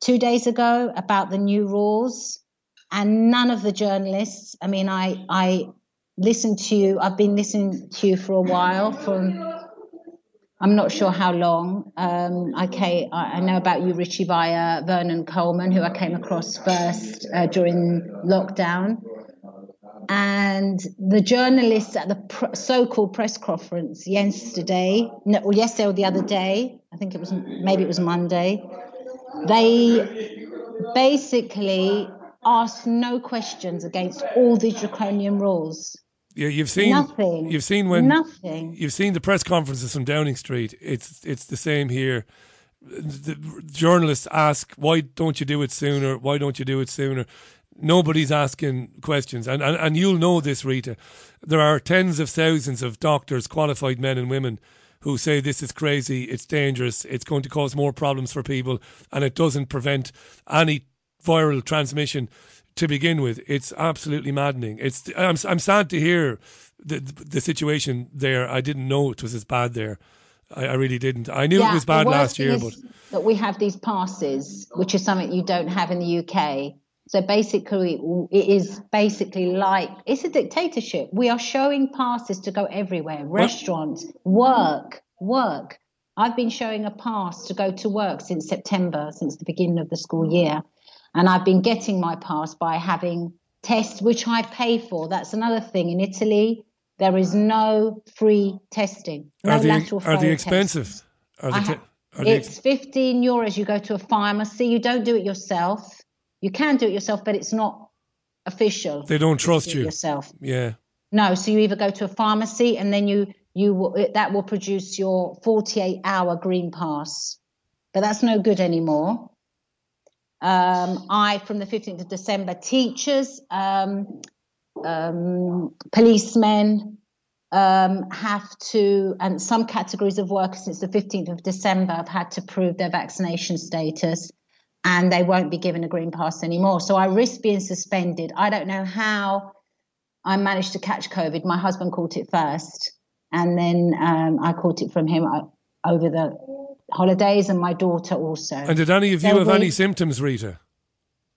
two days ago about the new rules, and none of the journalists. I mean, I I listened to you. I've been listening to you for a while. From I'm not sure how long. Um, okay, I, I know about you, Richie, via Vernon Coleman, who I came across first uh, during lockdown. And the journalists at the pr- so-called press conference yesterday, no, well, yesterday or the other day, I think it was maybe it was Monday, they basically asked no questions against all these draconian rules. Yeah, you've seen Nothing. You've seen when Nothing. You've seen the press conferences from Downing Street. It's it's the same here. The journalists ask, "Why don't you do it sooner? Why don't you do it sooner?" Nobody's asking questions, and and, and you'll know this, Rita. There are tens of thousands of doctors, qualified men and women, who say this is crazy, it's dangerous, it's going to cause more problems for people, and it doesn't prevent any viral transmission to begin with. It's absolutely maddening. It's I'm I'm sad to hear the the situation there. I didn't know it was as bad there. I, I really didn't. I knew it was bad last year, but that we have these passes, which is something you don't have in the UK. So basically, it is basically like it's a dictatorship. We are showing passes to go everywhere, restaurants, work, work. I've been showing a pass to go to work since September, since the beginning of the school year, and I've been getting my pass by having tests, which I pay for. That's another thing in Italy. There is no free testing. No are they lateral are they expensive? tests. Are they, ha- te- are they it's 15 euros. You go to a pharmacy. You don't do it yourself. You can do it yourself, but it's not official. they don't trust do you? yourself. Yeah. No, so you either go to a pharmacy and then you you will, that will produce your 48 hour green pass, but that's no good anymore. Um, I from the 15th of December, teachers, um, um, policemen um, have to, and some categories of workers since the 15th of December have had to prove their vaccination status and they won't be given a green pass anymore. So I risk being suspended. I don't know how I managed to catch COVID. My husband caught it first, and then um, I caught it from him uh, over the holidays, and my daughter also. And did any of you So have we- any symptoms, Rita?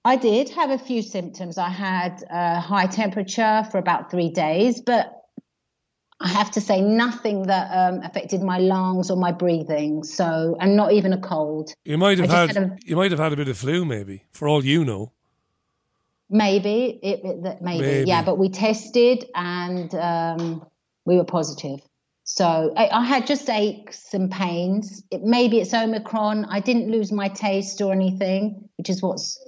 I did have a few symptoms. I had a high temperature for about three days, but I have to say nothing that um, affected my lungs or my breathing. So, and not even a cold. You might have had, had a- you might have had a bit of flu, maybe, for all you know. Maybe it, it maybe. Maybe. yeah. But we tested and um, we were positive. So I, I had just aches and pains. It, maybe it's Omicron. I didn't lose my taste or anything, which is what's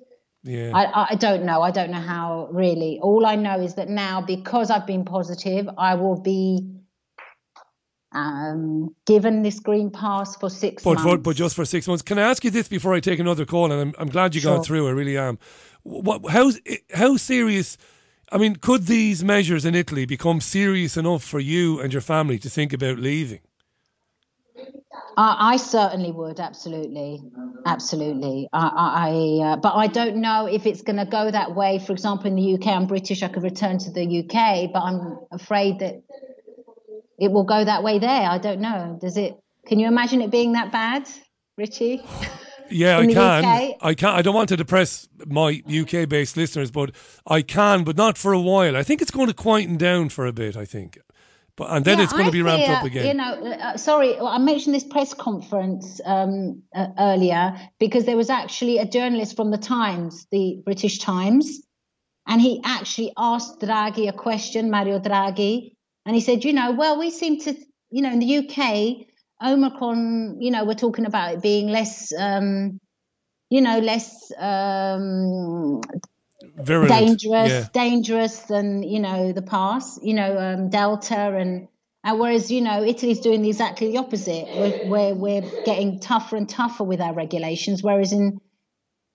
Yeah. I, I don't know. I don't know how really. All I know is that now, because I've been positive, I will be um, given this green pass for six but, months. for, but just for six months. Can I ask you this before I take another call? And I'm, I'm glad you got through. I really am. What, how, how serious? I mean, could these measures in Italy become serious enough for you and your family to think about leaving? I, I certainly would, absolutely, absolutely. I, I, uh, but I don't know if it's going to go that way. For example, in the UK, I'm British. I could return to the UK, but I'm afraid that it will go that way there. I don't know. Does it? Can you imagine it being that bad, Richie? Yeah, I can. UK? I can. I don't want to depress my UK-based listeners, but I can, but not for a while. I think it's going to quieten down for a bit. I think, but and then Yeah, it's going to be ramped fear, up again. You know, uh, sorry, I mentioned this press conference um, uh, earlier because there was actually a journalist from the Times, the British Times, and he actually asked Draghi a question, Mario Draghi, and he said, you know, well, we seem to, you know, in the UK, Omicron, you know, we're talking about it being less, um, you know, less um, Virulent. dangerous, Yeah. dangerous than you know the past. You know, um, Delta and and whereas you know Italy's doing exactly the opposite. We're, we're we're getting tougher and tougher with our regulations. Whereas in,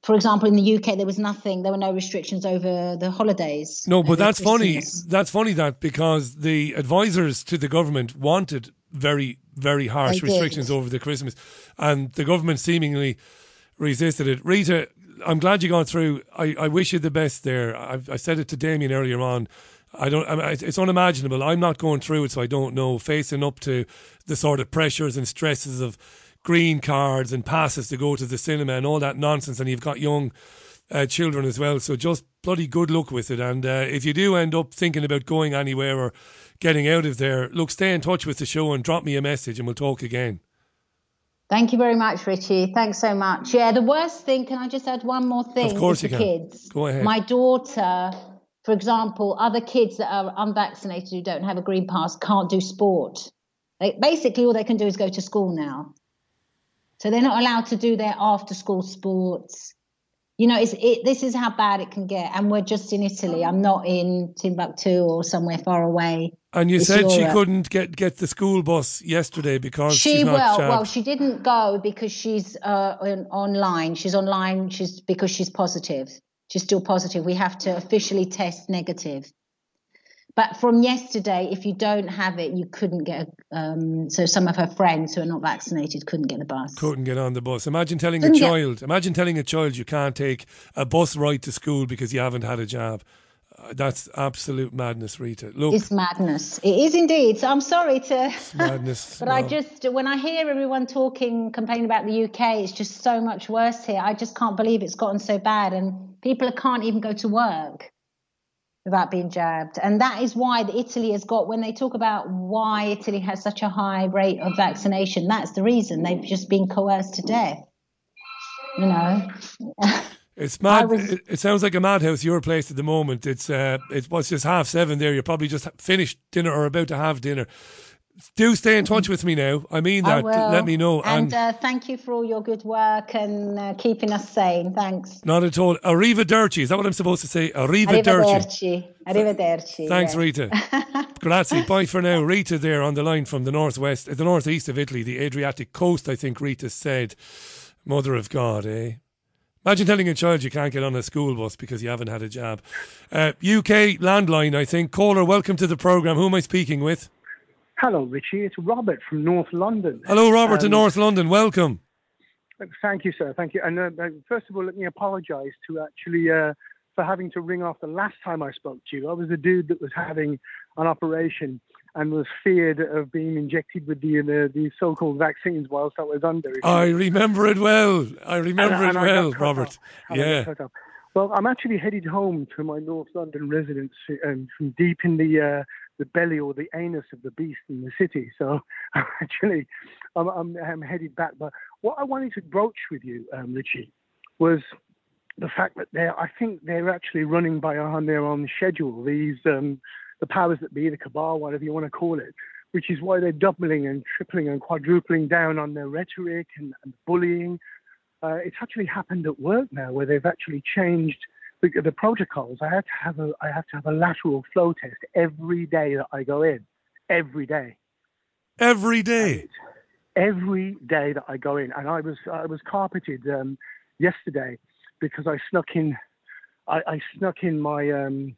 for example, in the UK there was nothing. There were no restrictions over the holidays. No, but that's funny. That's funny that because the advisors to the government wanted very, very harsh restrictions over the Christmas, and the government seemingly resisted it. Rita, I'm glad you got through. I, I wish you the best there. I, I said it to Damian earlier on. I don't. I mean, it's- it's unimaginable. I'm not going through it, so I don't know. Facing up to the sort of pressures and stresses of green cards and passes to go to the cinema and all that nonsense, and you've got young uh, children as well. So just bloody good luck with it. And uh, if you do end up thinking about going anywhere or getting out of there, look, stay in touch with the show and drop me a message, and we'll talk again. Thank you very much, Richie. Thanks so much. Yeah, the worst thing. Can I just add one more thing? Of course you can. kids. Go ahead. My daughter, for example, other kids that are unvaccinated who don't have a green pass can't do sport. They, basically, all they can do is go to school now. So they're not allowed to do their after-school sports. You know, it's it. This is how bad it can get, and we're just in Italy. I'm not in Timbuktu or somewhere far away. And you said she couldn't get, get the school bus yesterday because She she's not well, she didn't go because she's uh, on, online. She's online. She's because she's positive. She's still positive. We have to officially test negative. But from yesterday, if you don't have it, you couldn't get. A, um, so some of her friends who are not vaccinated couldn't get the bus. couldn't get on the bus. Imagine telling a Couldn't get- child. Imagine telling a child you can't take a bus ride to school because you haven't had a jab. That's absolute madness, Rita. Look, It's madness. It is indeed. So I'm sorry to. madness. But I just, when I hear everyone talking, complaining about the UK, it's just so much worse here. I just can't believe it's gotten so bad, and people can't even go to work without being jabbed. And that is why Italy has got. When they talk about why Italy has such a high rate of vaccination, that's the reason they've just been coerced to death. You know. It's mad. was- it, it sounds like a madhouse. Your place at the moment. It's uh, it's what's just half seven there. You're probably just finished dinner or about to have dinner. Do stay in touch with me now. I mean I that. will. Let me know. And, uh, thank you for all your good work and uh, keeping us sane. Thanks. not at all. Arrivederci. Is that what I'm supposed to say? Arrivederci. Arrivederci. Arrivederci. Thanks, yeah. Rita. Grazie. Bye for now. Rita there on the line from the northwest, the northeast of Italy, the Adriatic coast, I think Rita said. Mother of God, eh? Imagine telling a child you can't get on a school bus because you haven't had a jab. Uh, UK landline, I think. Caller, welcome to the programme. Who am I speaking with? Hello, Richie. It's Robert from North London. Hello, Robert in Um, North London. Welcome. Thank you, sir. Thank you. And uh, uh, first of all, let me apologise to actually uh, for having to ring off the last time I spoke to you. I was a dude that was having an operation and was feared of being injected with the the, the so-called vaccines whilst I was under. I remember it well. I remember And- and it got well, Robert. off. And I got Yeah. Well, I'm actually headed home to my North London residence um, from deep in the uh, the belly or the anus of the beast in the city. So actually, I'm, I'm, I'm headed back. But what I wanted to broach with you, um, Richie, was the fact that they're I think they're actually running by on their own schedule. These um, the powers that be, the cabal, whatever you want to call it, which is why they're doubling and tripling and quadrupling down on their rhetoric and, and bullying. Uh, it's actually happened at work now, where they've actually changed the, the protocols. I have to have a I have to have a lateral flow test every day that I go in, every day Every day. every day that I go in, and I was I was carpeted um, yesterday because I snuck in, I, I snuck in my um,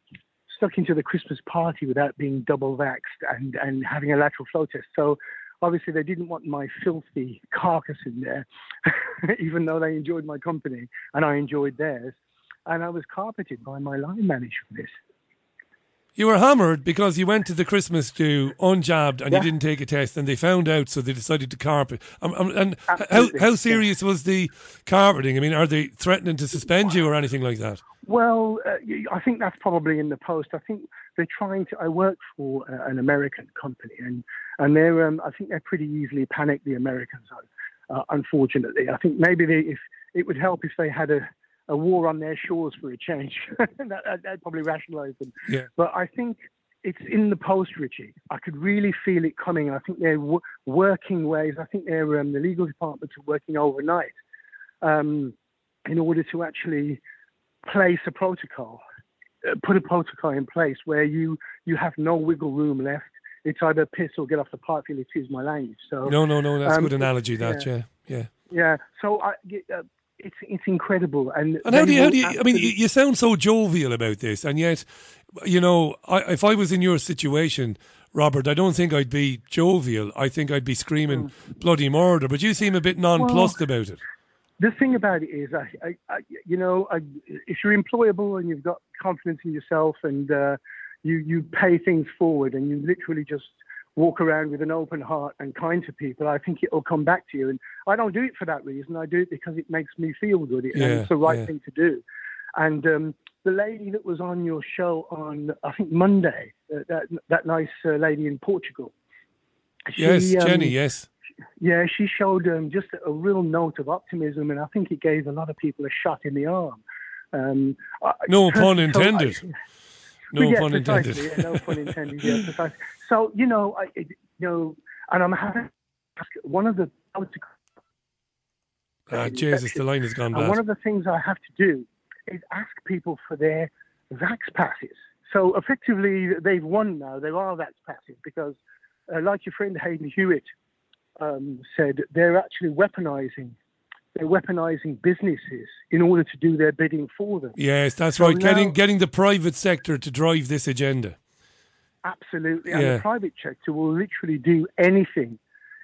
snuck into the Christmas party without being double vaxxed and and having a lateral flow test. So obviously they didn't want my filthy carcass in there, even though they enjoyed my company and I enjoyed theirs, and I was carpeted by my line manager for this. You were hammered because you went to the Christmas do unjabbed and Yeah. you didn't take a test, and they found out, so they decided to carpet. Um, um, and how Absolutely, how yeah. serious was the carpeting? I mean, are they threatening to suspend you or anything like that? Well, uh, I think that's probably in the post. I think they're trying to. I work for uh, an American company, and and they're. Um, I think they're pretty easily panicked. The Americans, uh, unfortunately. I think maybe they, if it would help if they had a, a war on their shores for a change. that, that'd probably rationalise them. Yeah. But I think it's in the post, Richie. I could really feel it coming. I think they're w- working ways. I think they're um, the legal departments are working overnight um, in order to actually place a protocol, uh, put a protocol in place where you you have no wiggle room left. It's either piss or get off the park field. Excuse my language. So No, no, no. That's a um, good analogy. That, yeah, yeah. yeah. So I, uh, it's it's incredible. And And how do you? How do you? I mean, you, sound so jovial about this, and yet, you know, I, if I was in your situation, Robert, I don't think I'd be jovial. I think I'd be screaming bloody murder. But you seem a bit nonplussed about it. the thing about it is, I, I, I you know, I, if you're employable and you've got confidence in yourself and uh, you you pay things forward and you literally just walk around with an open heart and kind to people, I think it'll come back to you. And I don't do it for that reason. I do it because it makes me feel good. and Yeah, it's the right yeah. thing to do. And um, the lady that was on your show on, I think Monday, uh, that that nice uh, lady in Portugal. Yes, she, um, Jenny. Yes. yeah, she showed um, just a real note of optimism, and I think it gave a lot of people a shot in the arm. Um, No pun so I- No yeah, pun intended. Yeah, no pun intended. Yeah, precisely. So you know, I, you know, and I'm having one of the Ah, Jesus, the line has gone and one of the things I have to do is ask people for their vax passes. So effectively, they've won now. They are vax passes because, uh, like your friend Hayden Hewitt um, said, they're actually weaponizing. They're weaponizing businesses in order to do their bidding for them. Yes, that's So right. getting now- getting the private sector to drive this agenda. Absolutely, and the private sector will literally do anything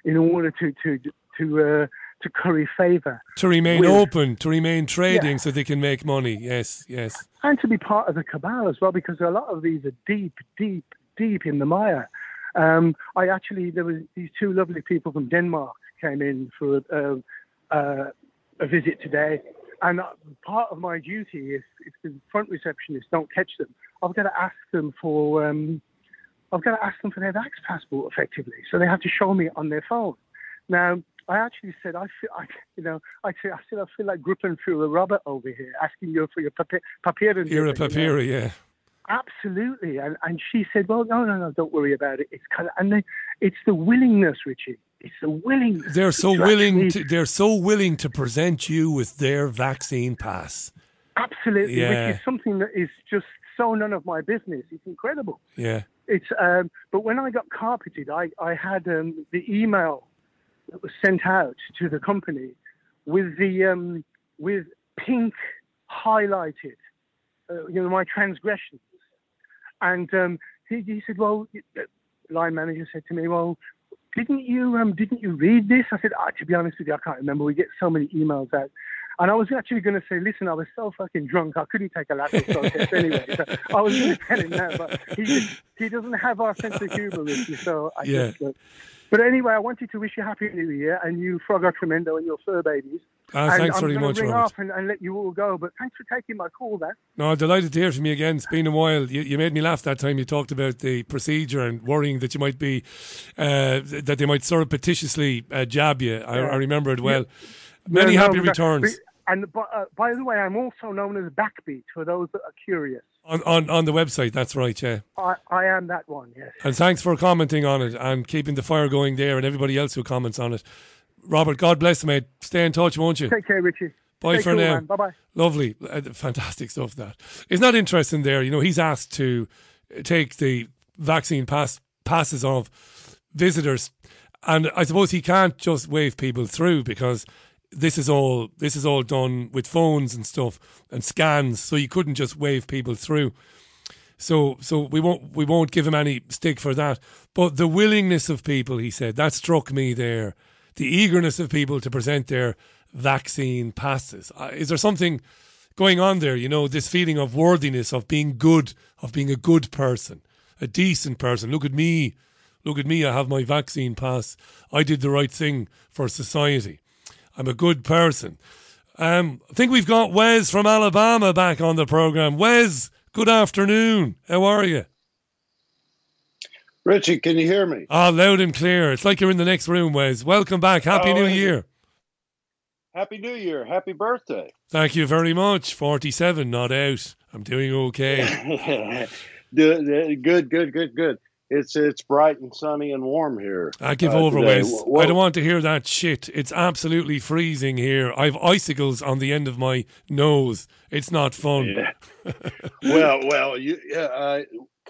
in order to to to uh, to curry favour To remain with- open, to remain trading Yeah. so they can make money. Yes, yes. and to be part of the cabal as well, because a lot of these are deep, deep, deep in the mire. Um, I actually there was these two lovely people from Denmark came in for uh, uh, a visit today, and part of my duty, if, if the front receptionists don't catch them, I've got to ask them for um, I've got to ask them for their vax passport effectively, so they have to show me on their phone. Now, I actually said, I feel, I, you know, I said, I said, I feel like gripping through a Robert over here, asking you for your papier, papier You're a papyra, yeah. Absolutely, and and she said, "Well, no, no, no, don't worry about it. It's kind of, and they, it's the willingness, Richie. It's the willingness. They're so willing to they're so willing to present you with their vaccine pass. absolutely, Yeah. which is something that is just so none of my business. It's incredible. Yeah. It's um, but when I got carpeted, I I had um, the email that was sent out to the company with the um, with pink highlighted, uh, you know, my transgressions, and um, he, he said, well, line manager said to me, well. Didn't you um, didn't you read this? I said, ah, to be honest with you, I can't remember. We get so many emails out, and I was actually going to say, listen, I was so fucking drunk, I couldn't take a lateral flow test anyway. So I was going to tell him that, but he just, he doesn't have our sense of humour, Richie. So I Yeah. just. Uh, but anyway, I wanted to wish you a happy New Year and you Frogger Tremendo and your fur babies. Ah, and thanks I'm very much, ring Robert. off and, and let you all go. But thanks for taking my call, then. No, delighted to hear from you again. It's been a while. You, you made me laugh that time you talked about the procedure and worrying that you might be, uh, that they might surreptitiously uh, jab you. I, Yeah. I remember it well. Many No, no, happy but- returns And by, uh, by the way, I'm also known as Backbeat for those that are curious. on, on, on the website. That's right, yeah. I, I am that one, yes. And thanks for commenting on it and keeping the fire going there and everybody else who comments on it. Robert, God bless you, mate. Stay in touch, won't you? Take care, Richie. Bye for cool, now. Bye-bye. Lovely, uh, fantastic stuff. That isn't that interesting. There, you know, he's asked to take the vaccine pass passes of visitors, and I suppose he can't just wave people through because this is all this is all done with phones and stuff and scans. So you couldn't just wave people through. So so we won't we won't give him any stick for that. But the willingness of people, he said, that struck me there. The eagerness of people to present their vaccine passes. Uh, is there something going on there? You know, this feeling of worthiness, of being good, of being a good person, a decent person. Look at me. Look at me. I have my vaccine pass. I did the right thing for society. I'm a good person. Um, I think we've got Wes from Alabama back on the program. Wes, good afternoon. How are you? Richie, can you hear me? Ah, loud and clear. It's like you're in the next room, Wes. Welcome back. Happy Oh, New? Year. Happy New Year. Happy birthday. Thank you very much. 47, not out. I'm doing okay. good, good, good, good. It's it's bright and sunny and warm here. I give uh, over, today. Wes. Well, I don't want to hear that shit. It's absolutely freezing here. I've icicles on the end of my nose. It's not fun. well, well, you, yeah, uh,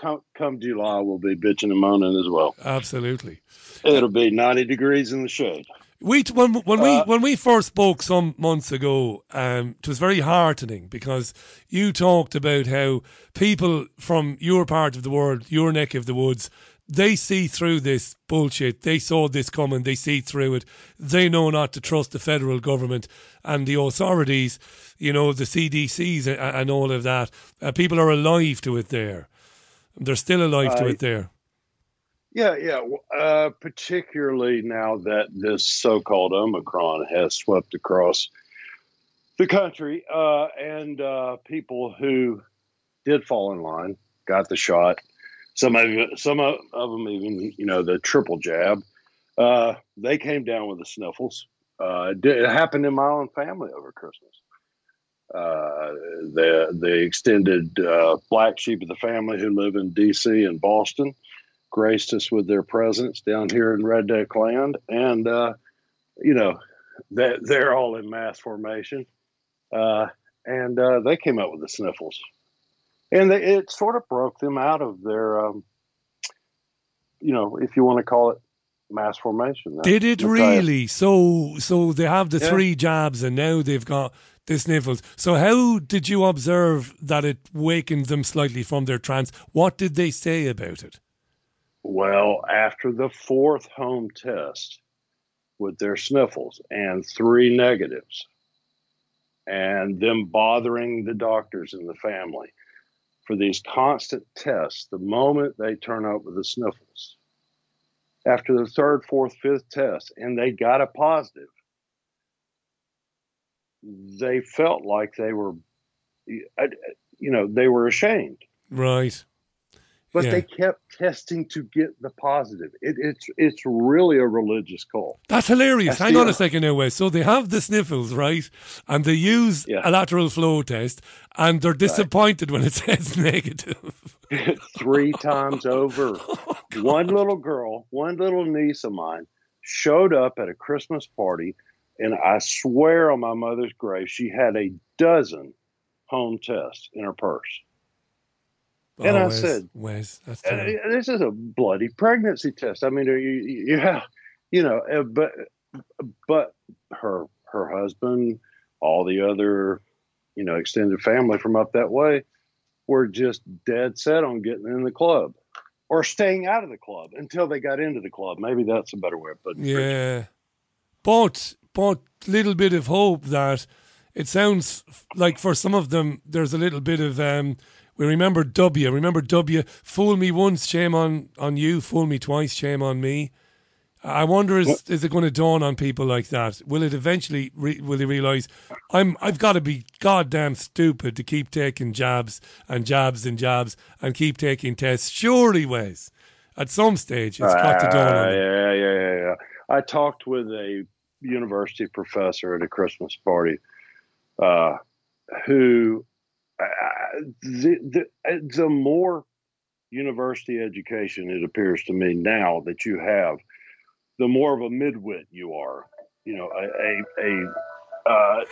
come come July, we'll be bitching and moaning as well. Absolutely. It'll be ninety degrees in the shade. We when when we Uh, when we first spoke some months ago, um, it was very heartening because you talked about how people from your part of the world, your neck of the woods, they see through this bullshit. They saw this coming. They see through it. They know not to trust the federal government and the authorities. You know the CDCs and, and all of that. Uh, people are alive to it there. They're still alive to I- it there. Yeah, yeah. Uh, particularly now that this so-called Omicron has swept across the country, uh, and uh, people who did fall in line got the shot. Some of some of, of them even, you know, the triple jab. Uh, they came down with the sniffles. Uh, it, did, it happened in my own family over Christmas. Uh, the the extended uh, black sheep of the family who live in D.C. and Boston graced us with their presence down here in Redneck Land, and uh, you know that they're all in mass formation. Uh, and uh, they came up with the sniffles, and they, it sort of broke them out of their, um, you know, if you want to call it mass formation. Did it really? So, so they have the Yeah. three jabs, and now they've got sniffles. So, how did you observe that it wakened them slightly from their trance? What did they say about it? Well, after the fourth home test with their sniffles and three negatives, and them bothering the doctors and the family for these constant tests, the moment they turn up with the sniffles, after the third, fourth, fifth test, and they got a positive, they felt like they were, you know, they were ashamed Right. but Yeah. they kept testing to get the positive. It, it's it's really a religious cult. That's hilarious. That's Hang on a second now, Wes. So they have the sniffles, right? And they use a lateral flow test, and they're disappointed when it says negative. Three times over. one little girl, one little niece of mine, showed up at a Christmas party, and I swear on my mother's grave, she had a dozen home tests in her purse. And Oh, I Wes, said, Wes, Uh, this is a bloody pregnancy test. I mean, you, you, yeah, you know, uh, but but her her husband, all the other, you know, extended family from up that way, were just dead set on getting in the club or staying out of the club until they got into the club. Maybe that's a better way of putting it. Yeah. But, but little bit of hope that it sounds like for some of them, there's a little bit of, um, we remember W. Remember W? Fool me once, shame on, on you. Fool me twice, shame on me. I wonder is is it going to dawn on people like that? Will it eventually? Re- will they realize I'm I've got to be goddamn stupid to keep taking jabs and jabs and jabs and keep taking tests? Surely, Wes, at some stage it's got to dawn on Ah, yeah, yeah, yeah, yeah. I talked with a university professor at a Christmas party uh, who uh, the, the the more university education it appears to me now that you have, the more of a midwit you are. You know, a a, a uh,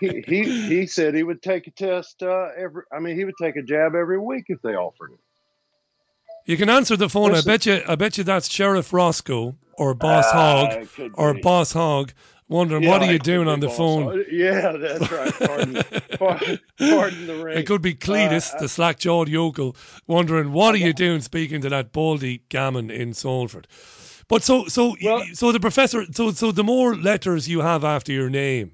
he, he he said he would take a test uh, every. I mean, he would take a jab every week if they offered it. You can answer the phone. Listen. I bet you. I bet you that's Sheriff Rosco or Boss Ah, Hogg or be. Boss Hogg, wondering what are you doing on the Boss phone. Yeah, that's right. Pardon, pardon, pardon the ring. It could be Cletus, Uh, the slack jawed yokel, wondering what are you doing speaking to that baldy gammon in Salford. But so so so the professor so so the more letters you have after your name,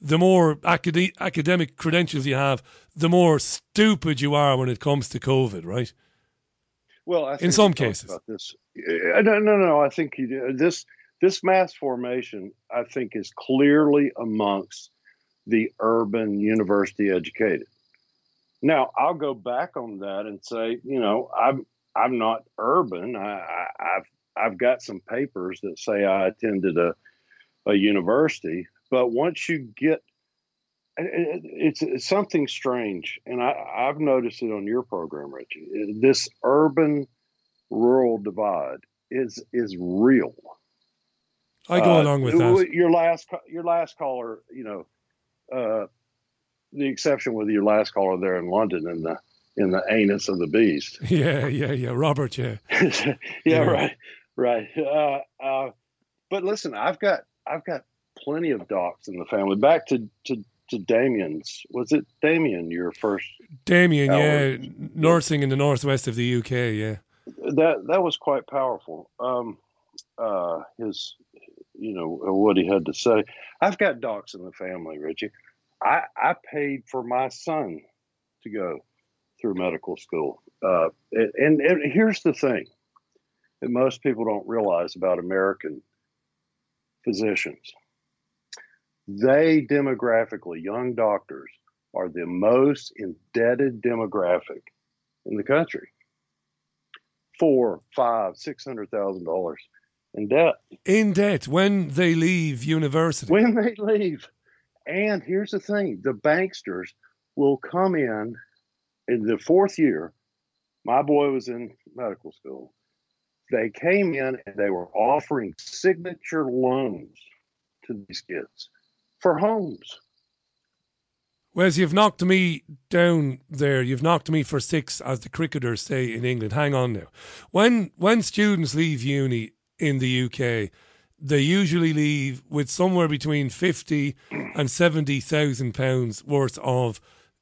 the more acad- academic credentials you have, the more stupid you are when it comes to COVID, right? Well, I In some cases. about this. No, no, no. I think this this mass formation. I think is clearly amongst the urban university educated. Now, I'll go back on that and say, you know, I'm I'm not urban. I, I, I've I've got some papers that say I attended a a university, but once you get it's, it's something strange, and I, I've noticed it on your program, Richie. This urban rural divide is is real. I go Uh, along with that. Your last your last caller, you know, uh, the exception with your last caller there in London in the in the anus of the beast. Yeah, yeah, yeah. Robert, yeah. yeah, Yeah. right, right. Uh, uh, but listen, I've got I've got plenty of docs in the family. Back to to to Damian's. Was it Damian your first? Damian, yeah, nursing in the northwest of the UK, yeah. That that was quite powerful. Um, uh, his, you know, what he had to say. I've got docs in the family, Richie. I I paid for my son to go through medical school. Uh, and, and, and here's the thing that most people don't realize about American physicians. They demographically, young doctors are the most indebted demographic in the country. Four, five, six hundred thousand dollars in debt In debt when they leave university. when they leave. And here's the thing the banksters will come in in the fourth year. My boy was in medical school. They came in and they were offering signature loans to these kids for homes. Wes, you've knocked me down there. You've knocked me for six, as the cricketers say in England. Hang on now. When when students leave uni in the UK, they usually leave with somewhere between fifty and seventy thousand pounds worth of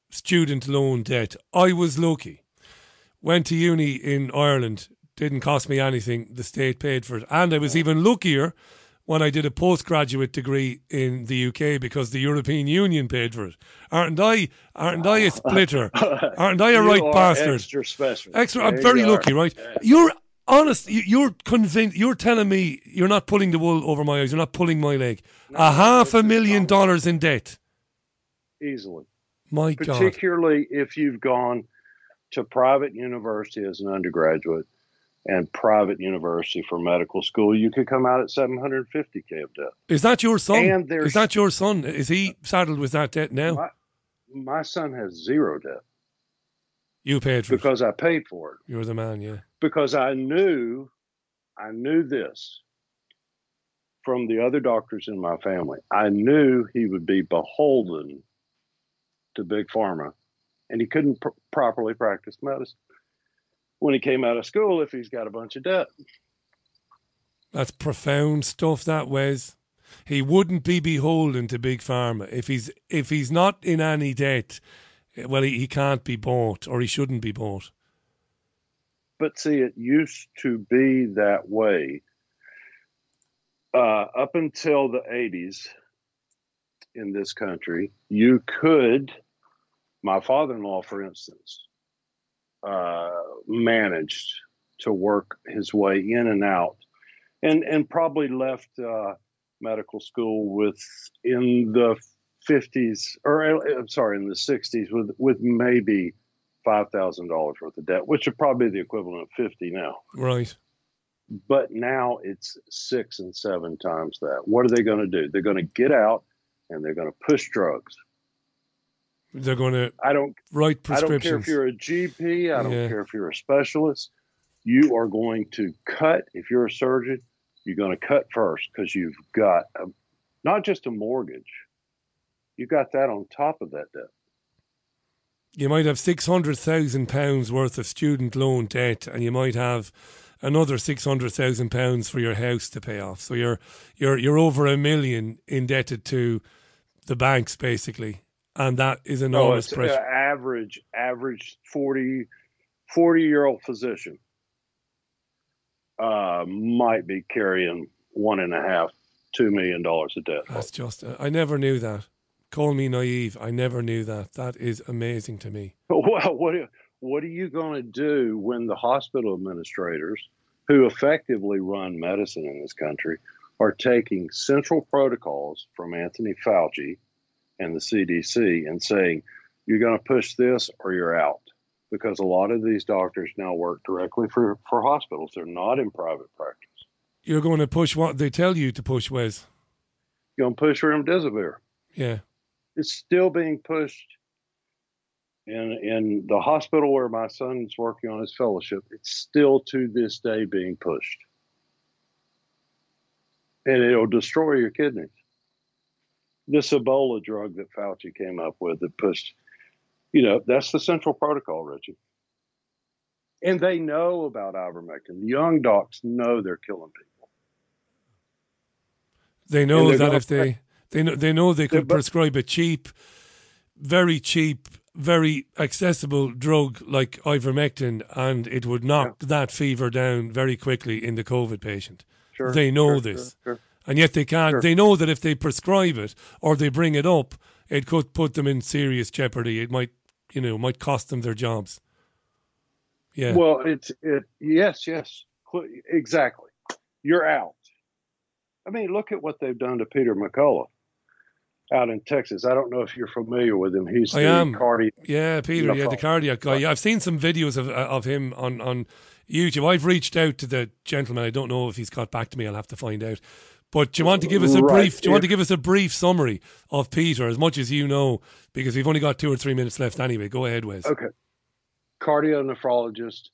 student loan debt. I was lucky. Went to uni in Ireland. Didn't cost me anything. The state paid for it, and I was even luckier when I did a postgraduate degree in the UK because the European Union paid for it. Aren't I? Aren't I a splitter? Aren't I a right bastard? Extra special. Extra. I'm very lucky, right? You're honest. you- You're convinced. You're telling me you're not pulling the wool over my eyes. You're not pulling my leg. a half a million dollars in debt. Easily. My God. Particularly if you've gone to private university as an undergraduate and private university for medical school, you could come out at 750k of debt. Is that your son? Is that your son? Is he saddled with that debt now? My, my son has zero debt you paid for it. because I paid for it. it. You're the man, yeah. because I knew, I knew this from the other doctors in my family. I knew he would be beholden to big pharma, and he couldn't pr- properly practice medicine when he came out of school if he's got a bunch of debt. That's profound stuff. That Wes. He wouldn't be beholden to big pharma if he's if he's not in any debt. Well, he, he can't be bought, or he shouldn't be bought. But see, it used to be that way uh, up until the 80s in this country. You could, my father in law, for instance, uh, managed to work his way in and out and, and probably left uh, medical school with in the 50s or uh, I'm sorry, in the 60s with, with maybe $5,000 worth of debt, which would probably be the equivalent of 50 now. Right. But now it's six and seven times that. What are they going to do? They're going to get out and they're going to push drugs. They're going to I don't write prescriptions. I don't care if you're a GP. I don't Yeah. care if you're a specialist. You are going to cut. If you're a surgeon, you're going to cut first because you've got a, not just a mortgage. You got that on top of that debt. you might have six hundred thousand pounds worth of student loan debt, and you might have another six hundred thousand pounds for your house to pay off. So you're you're you're over a million indebted to the banks, basically, and that is No, enormous it's uh, pressure. average average 40, 40 year old physician uh, might be carrying one and a half, two million dollars a debt. That's just I never knew that. Call me naive. I never knew that. That is amazing to me. Well, what what are you going to do when the hospital administrators, who effectively run medicine in this country, are taking central protocols from Anthony Fauci and the CDC and saying, you're going to push this or you're out? Because a lot of these doctors now work directly for, for hospitals. They're not in private practice. You're going to push what they tell you to push, Wes. You're going to push remdesivir. Yeah. It's still being pushed in in the hospital where my son's working on his fellowship. It's still to this day being pushed, and it'll destroy your kidneys. This Ebola drug that Fauci came up with that pushed, you know, that's the central protocol, Richie. And they know about ivermectin. The young docs know they're killing people. They know that if they they know they know they could prescribe a cheap, very cheap, very accessible drug like ivermectin, and it would knock that fever down very quickly in the COVID patient. Sure, they know sure, this, sure. And yet they can't. Sure. They know that if they prescribe it or they bring it up, it could put them in serious jeopardy. It might, you know, might cost them their jobs. Yeah. Well, it's it. Yes, yes, exactly. You're out. I mean, look at what they've done to Peter McCullough out in Texas. I don't know if you're familiar with him. He's I the am. cardi- Yeah, Peter. Yeah, the cardiac guy. Yeah, I've seen some videos of uh, of him on on YouTube. I've reached out to the gentleman. I don't know if he's got back to me. I'll have to find out. But do you want to give us a Right. brief? Do you want to give us a brief summary of Peter, as much as you know, because we've only got two or three minutes left anyway. Go ahead, Wes. Okay. Cardio-nephrologist.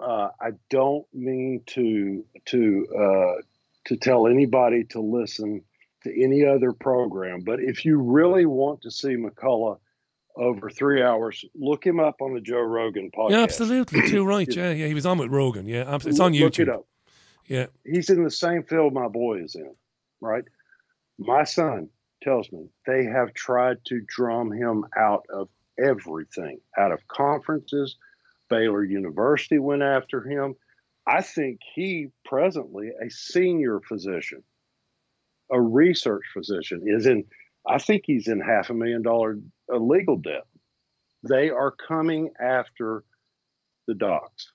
Uh, I don't mean to to uh, to tell anybody to listen to any other program, but if you really want to see McCullough over three hours. Look him up on the Joe Rogan podcast. Yeah, absolutely. Too right. Yeah, yeah. He was on with Rogan. Yeah, it's Look- on Look YouTube. it up. Yeah. He's in the same field my boy is in, right? My son tells me they have tried to drum him out of everything, out of conferences. Baylor University went after him. I think he presently a senior physician, a research physician, is in. I think he's in half a million dollar uh, legal debt. They are coming after the docs,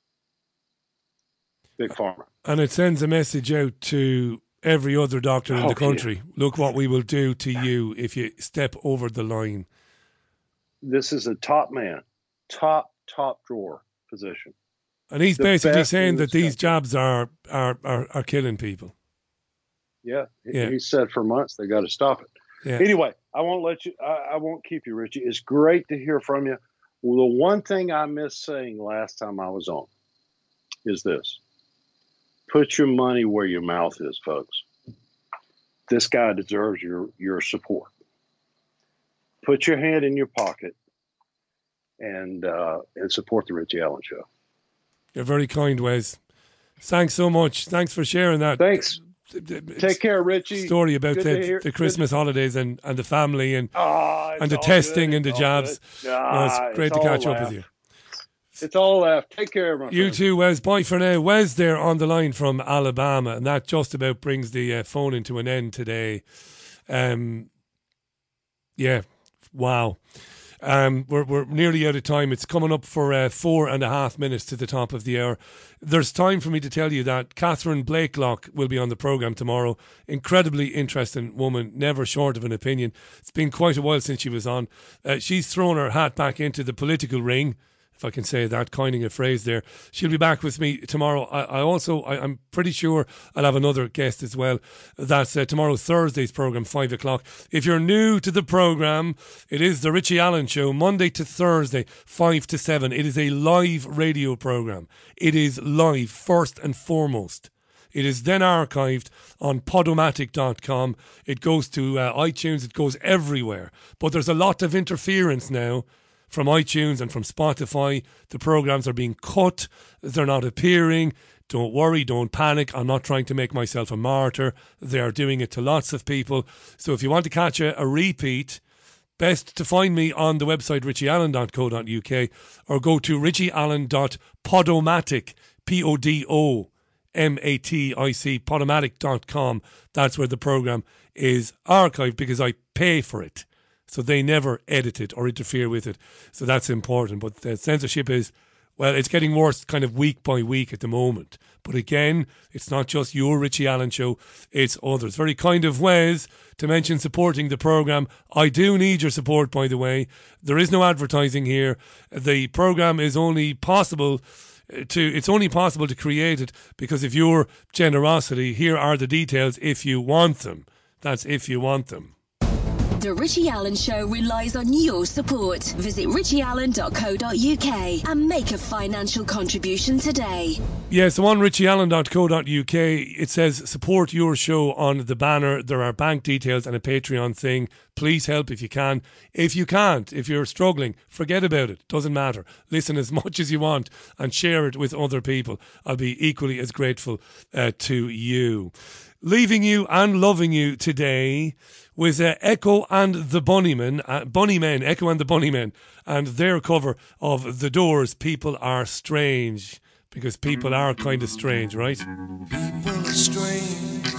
big pharma. And it sends a message out to every other doctor in Oh, the country. Look what we will do to you if you step over the line. This is a top man, top top drawer position. And he's The basically saying that these jobs are, are, are, are killing people. Yeah, Yeah. he said for months they got to stop it. Yeah. Anyway, I won't let you. I, I won't keep you, Richie. It's great to hear from you. Well, the one thing I missed saying last time I was on is this: put your money where your mouth is, folks. This guy deserves your your support. Put your hand in your pocket and uh, and support the Richie Allen Show. You're very kind, Wes. Thanks so much. Thanks for sharing that. Thanks. Take care, Richie. Story about the, the Christmas holidays and, and the family and Ah, and the testing good. and the all jabs. No, it's great it's to catch up with you. It's all left. Take care, my You friend. too, Wes. Bye for now. Wes there on the line from Alabama, and that just about brings the uh, phone into an end today. Um, yeah, wow. Um, we're we're nearly out of time. It's coming up for uh, four and a half minutes to the top of the hour. There's time for me to tell you that Catherine Blaiklock will be on the program tomorrow. Incredibly interesting woman, never short of an opinion. It's been quite a while since she was on. Uh, she's thrown her hat back into the political ring if I can say that, coining a phrase there. She'll be back with me tomorrow. I, I also, I, I'm pretty sure I'll have another guest as well. That's uh, tomorrow, Thursday's program, five o'clock. If you're new to the program, it is the Richie Allen Show, Monday to Thursday, five to seven. It is a live radio program. It is live first and foremost. It is then archived on podomatic.com. It goes to uh, iTunes, it goes everywhere. But there's a lot of interference now from iTunes and from Spotify. The programs are being cut, they're not appearing. Don't worry, don't panic. I'm not trying to make myself a martyr. They are doing it to lots of people. So if you want to catch a, a repeat, best to find me on the website richieallen.co.uk or go to richieallen.podomatic, P O D O M A T I C, podomatic.com. That's where the program is archived because I pay for it. So they never edit it or interfere with it. So that's important. But the censorship is, well, it's getting worse kind of week by week at the moment. But again, it's not just your Richie Allen show, it's others. Very kind of Wes to mention supporting the programme. I do need your support, by the way. There is no advertising here. The programme is only possible uh, to it's only possible to create it because of your generosity. Here are the details if you want them. That's if you want them. The Richie Allen Show relies on your support. Visit richieallen.co.uk and make a financial contribution today. Yeah, so on richieallen.co.uk, it says support your show on the banner. There are bank details and a Patreon thing. Please help if you can. If you can't, if you're struggling, forget about it. Doesn't matter. Listen as much as you want and share it with other people. I'll be equally as grateful uh, to you. Leaving you and loving you today with uh, Echo and the Bunnymen, uh, Bunnymen, Echo and the Bunnymen, and their cover of The Doors, People Are Strange. Because people are kind of strange, right? People are strange.